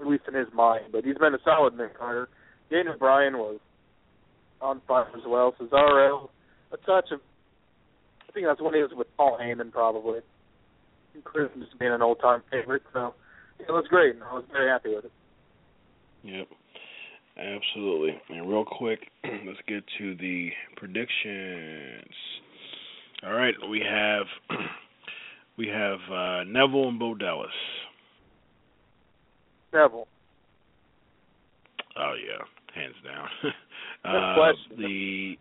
Speaker 6: at least in his mind. But he's been a solid mid carder. Daniel Bryan was on fire as well. Cesaro, a touch of I think that's when he was with Paul Heyman, probably. Chris just being an old time favorite, so it was great. and I was very happy with it.
Speaker 2: Yep. Absolutely. And real quick, let's get to the predictions. All right, we have we have uh, Neville and Bo Dallas.
Speaker 6: Neville.
Speaker 2: Oh yeah, hands down. Uh, the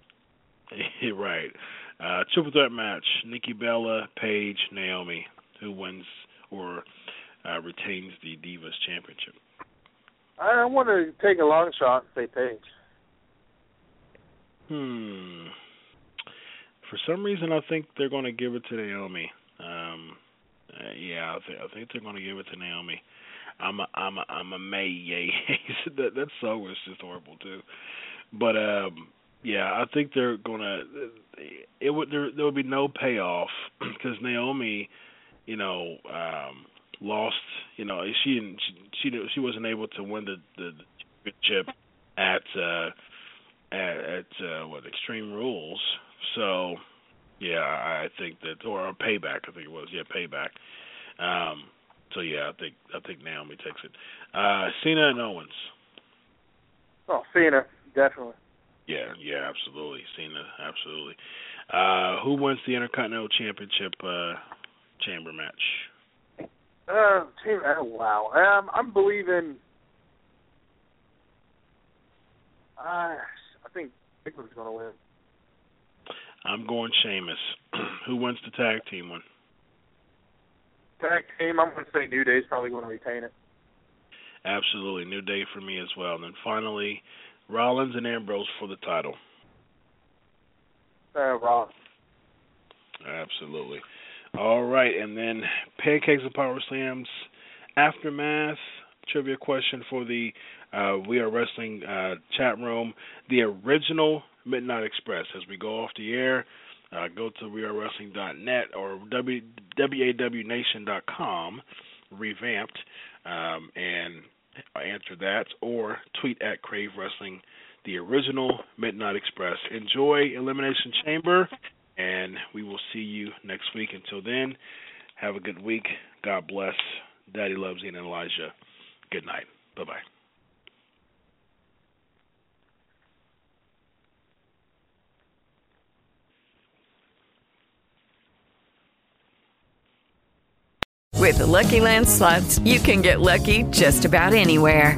Speaker 2: right. Uh, triple threat match: Nikki Bella, Paige, Naomi. Who wins or uh, retains the Divas Championship?
Speaker 6: I want to take a long shot and say Paige.
Speaker 2: Hmm. For some reason, I think they're going to give it to Naomi. Um, uh, yeah, I, th- I think they're going to give it to Naomi. I'm a, I'm a, I'm a May yay. that that song was just horrible too. But um, yeah, I think they're gonna. It would there there would be no payoff because Naomi, you know, um, lost. You know, she didn't she she, she wasn't able to win the the championship at uh at, at uh, what Extreme Rules. So yeah, I I think that or, or Payback. I think it was yeah Payback. Um, so yeah, I think I think Naomi takes it. Uh, Cena and Owens.
Speaker 6: Oh, Cena, definitely.
Speaker 2: Yeah, yeah, absolutely. Cena, absolutely. Uh, who wins the Intercontinental Championship uh, chamber match?
Speaker 6: Uh, team, oh, wow. Um, I'm believing. I I think Bigman's going to win.
Speaker 2: I'm going Sheamus. Who wins the tag team one?
Speaker 6: Tag team, I'm going to say New Day's probably going to retain it.
Speaker 2: Absolutely, New Day for me as well. And then finally, Rollins and Ambrose for the title.
Speaker 6: Uh, Rollins.
Speaker 2: Absolutely. All right, and then Pancakes and Power Slams aftermath trivia question for the uh, We Are Wrestling uh, chat room. The original Midnight Express. As we go off the air, uh, go to wearewrestling.net or wawnation.com, revamped, um, and answer that, or tweet at Crave Wrestling. The original Midnight Express. Enjoy Elimination Chamber, and we will see you next week. Until then, have a good week. God bless. Daddy loves Ian and Elijah. Good night. Bye bye.
Speaker 8: With the Lucky Land slots, you can get lucky just about anywhere.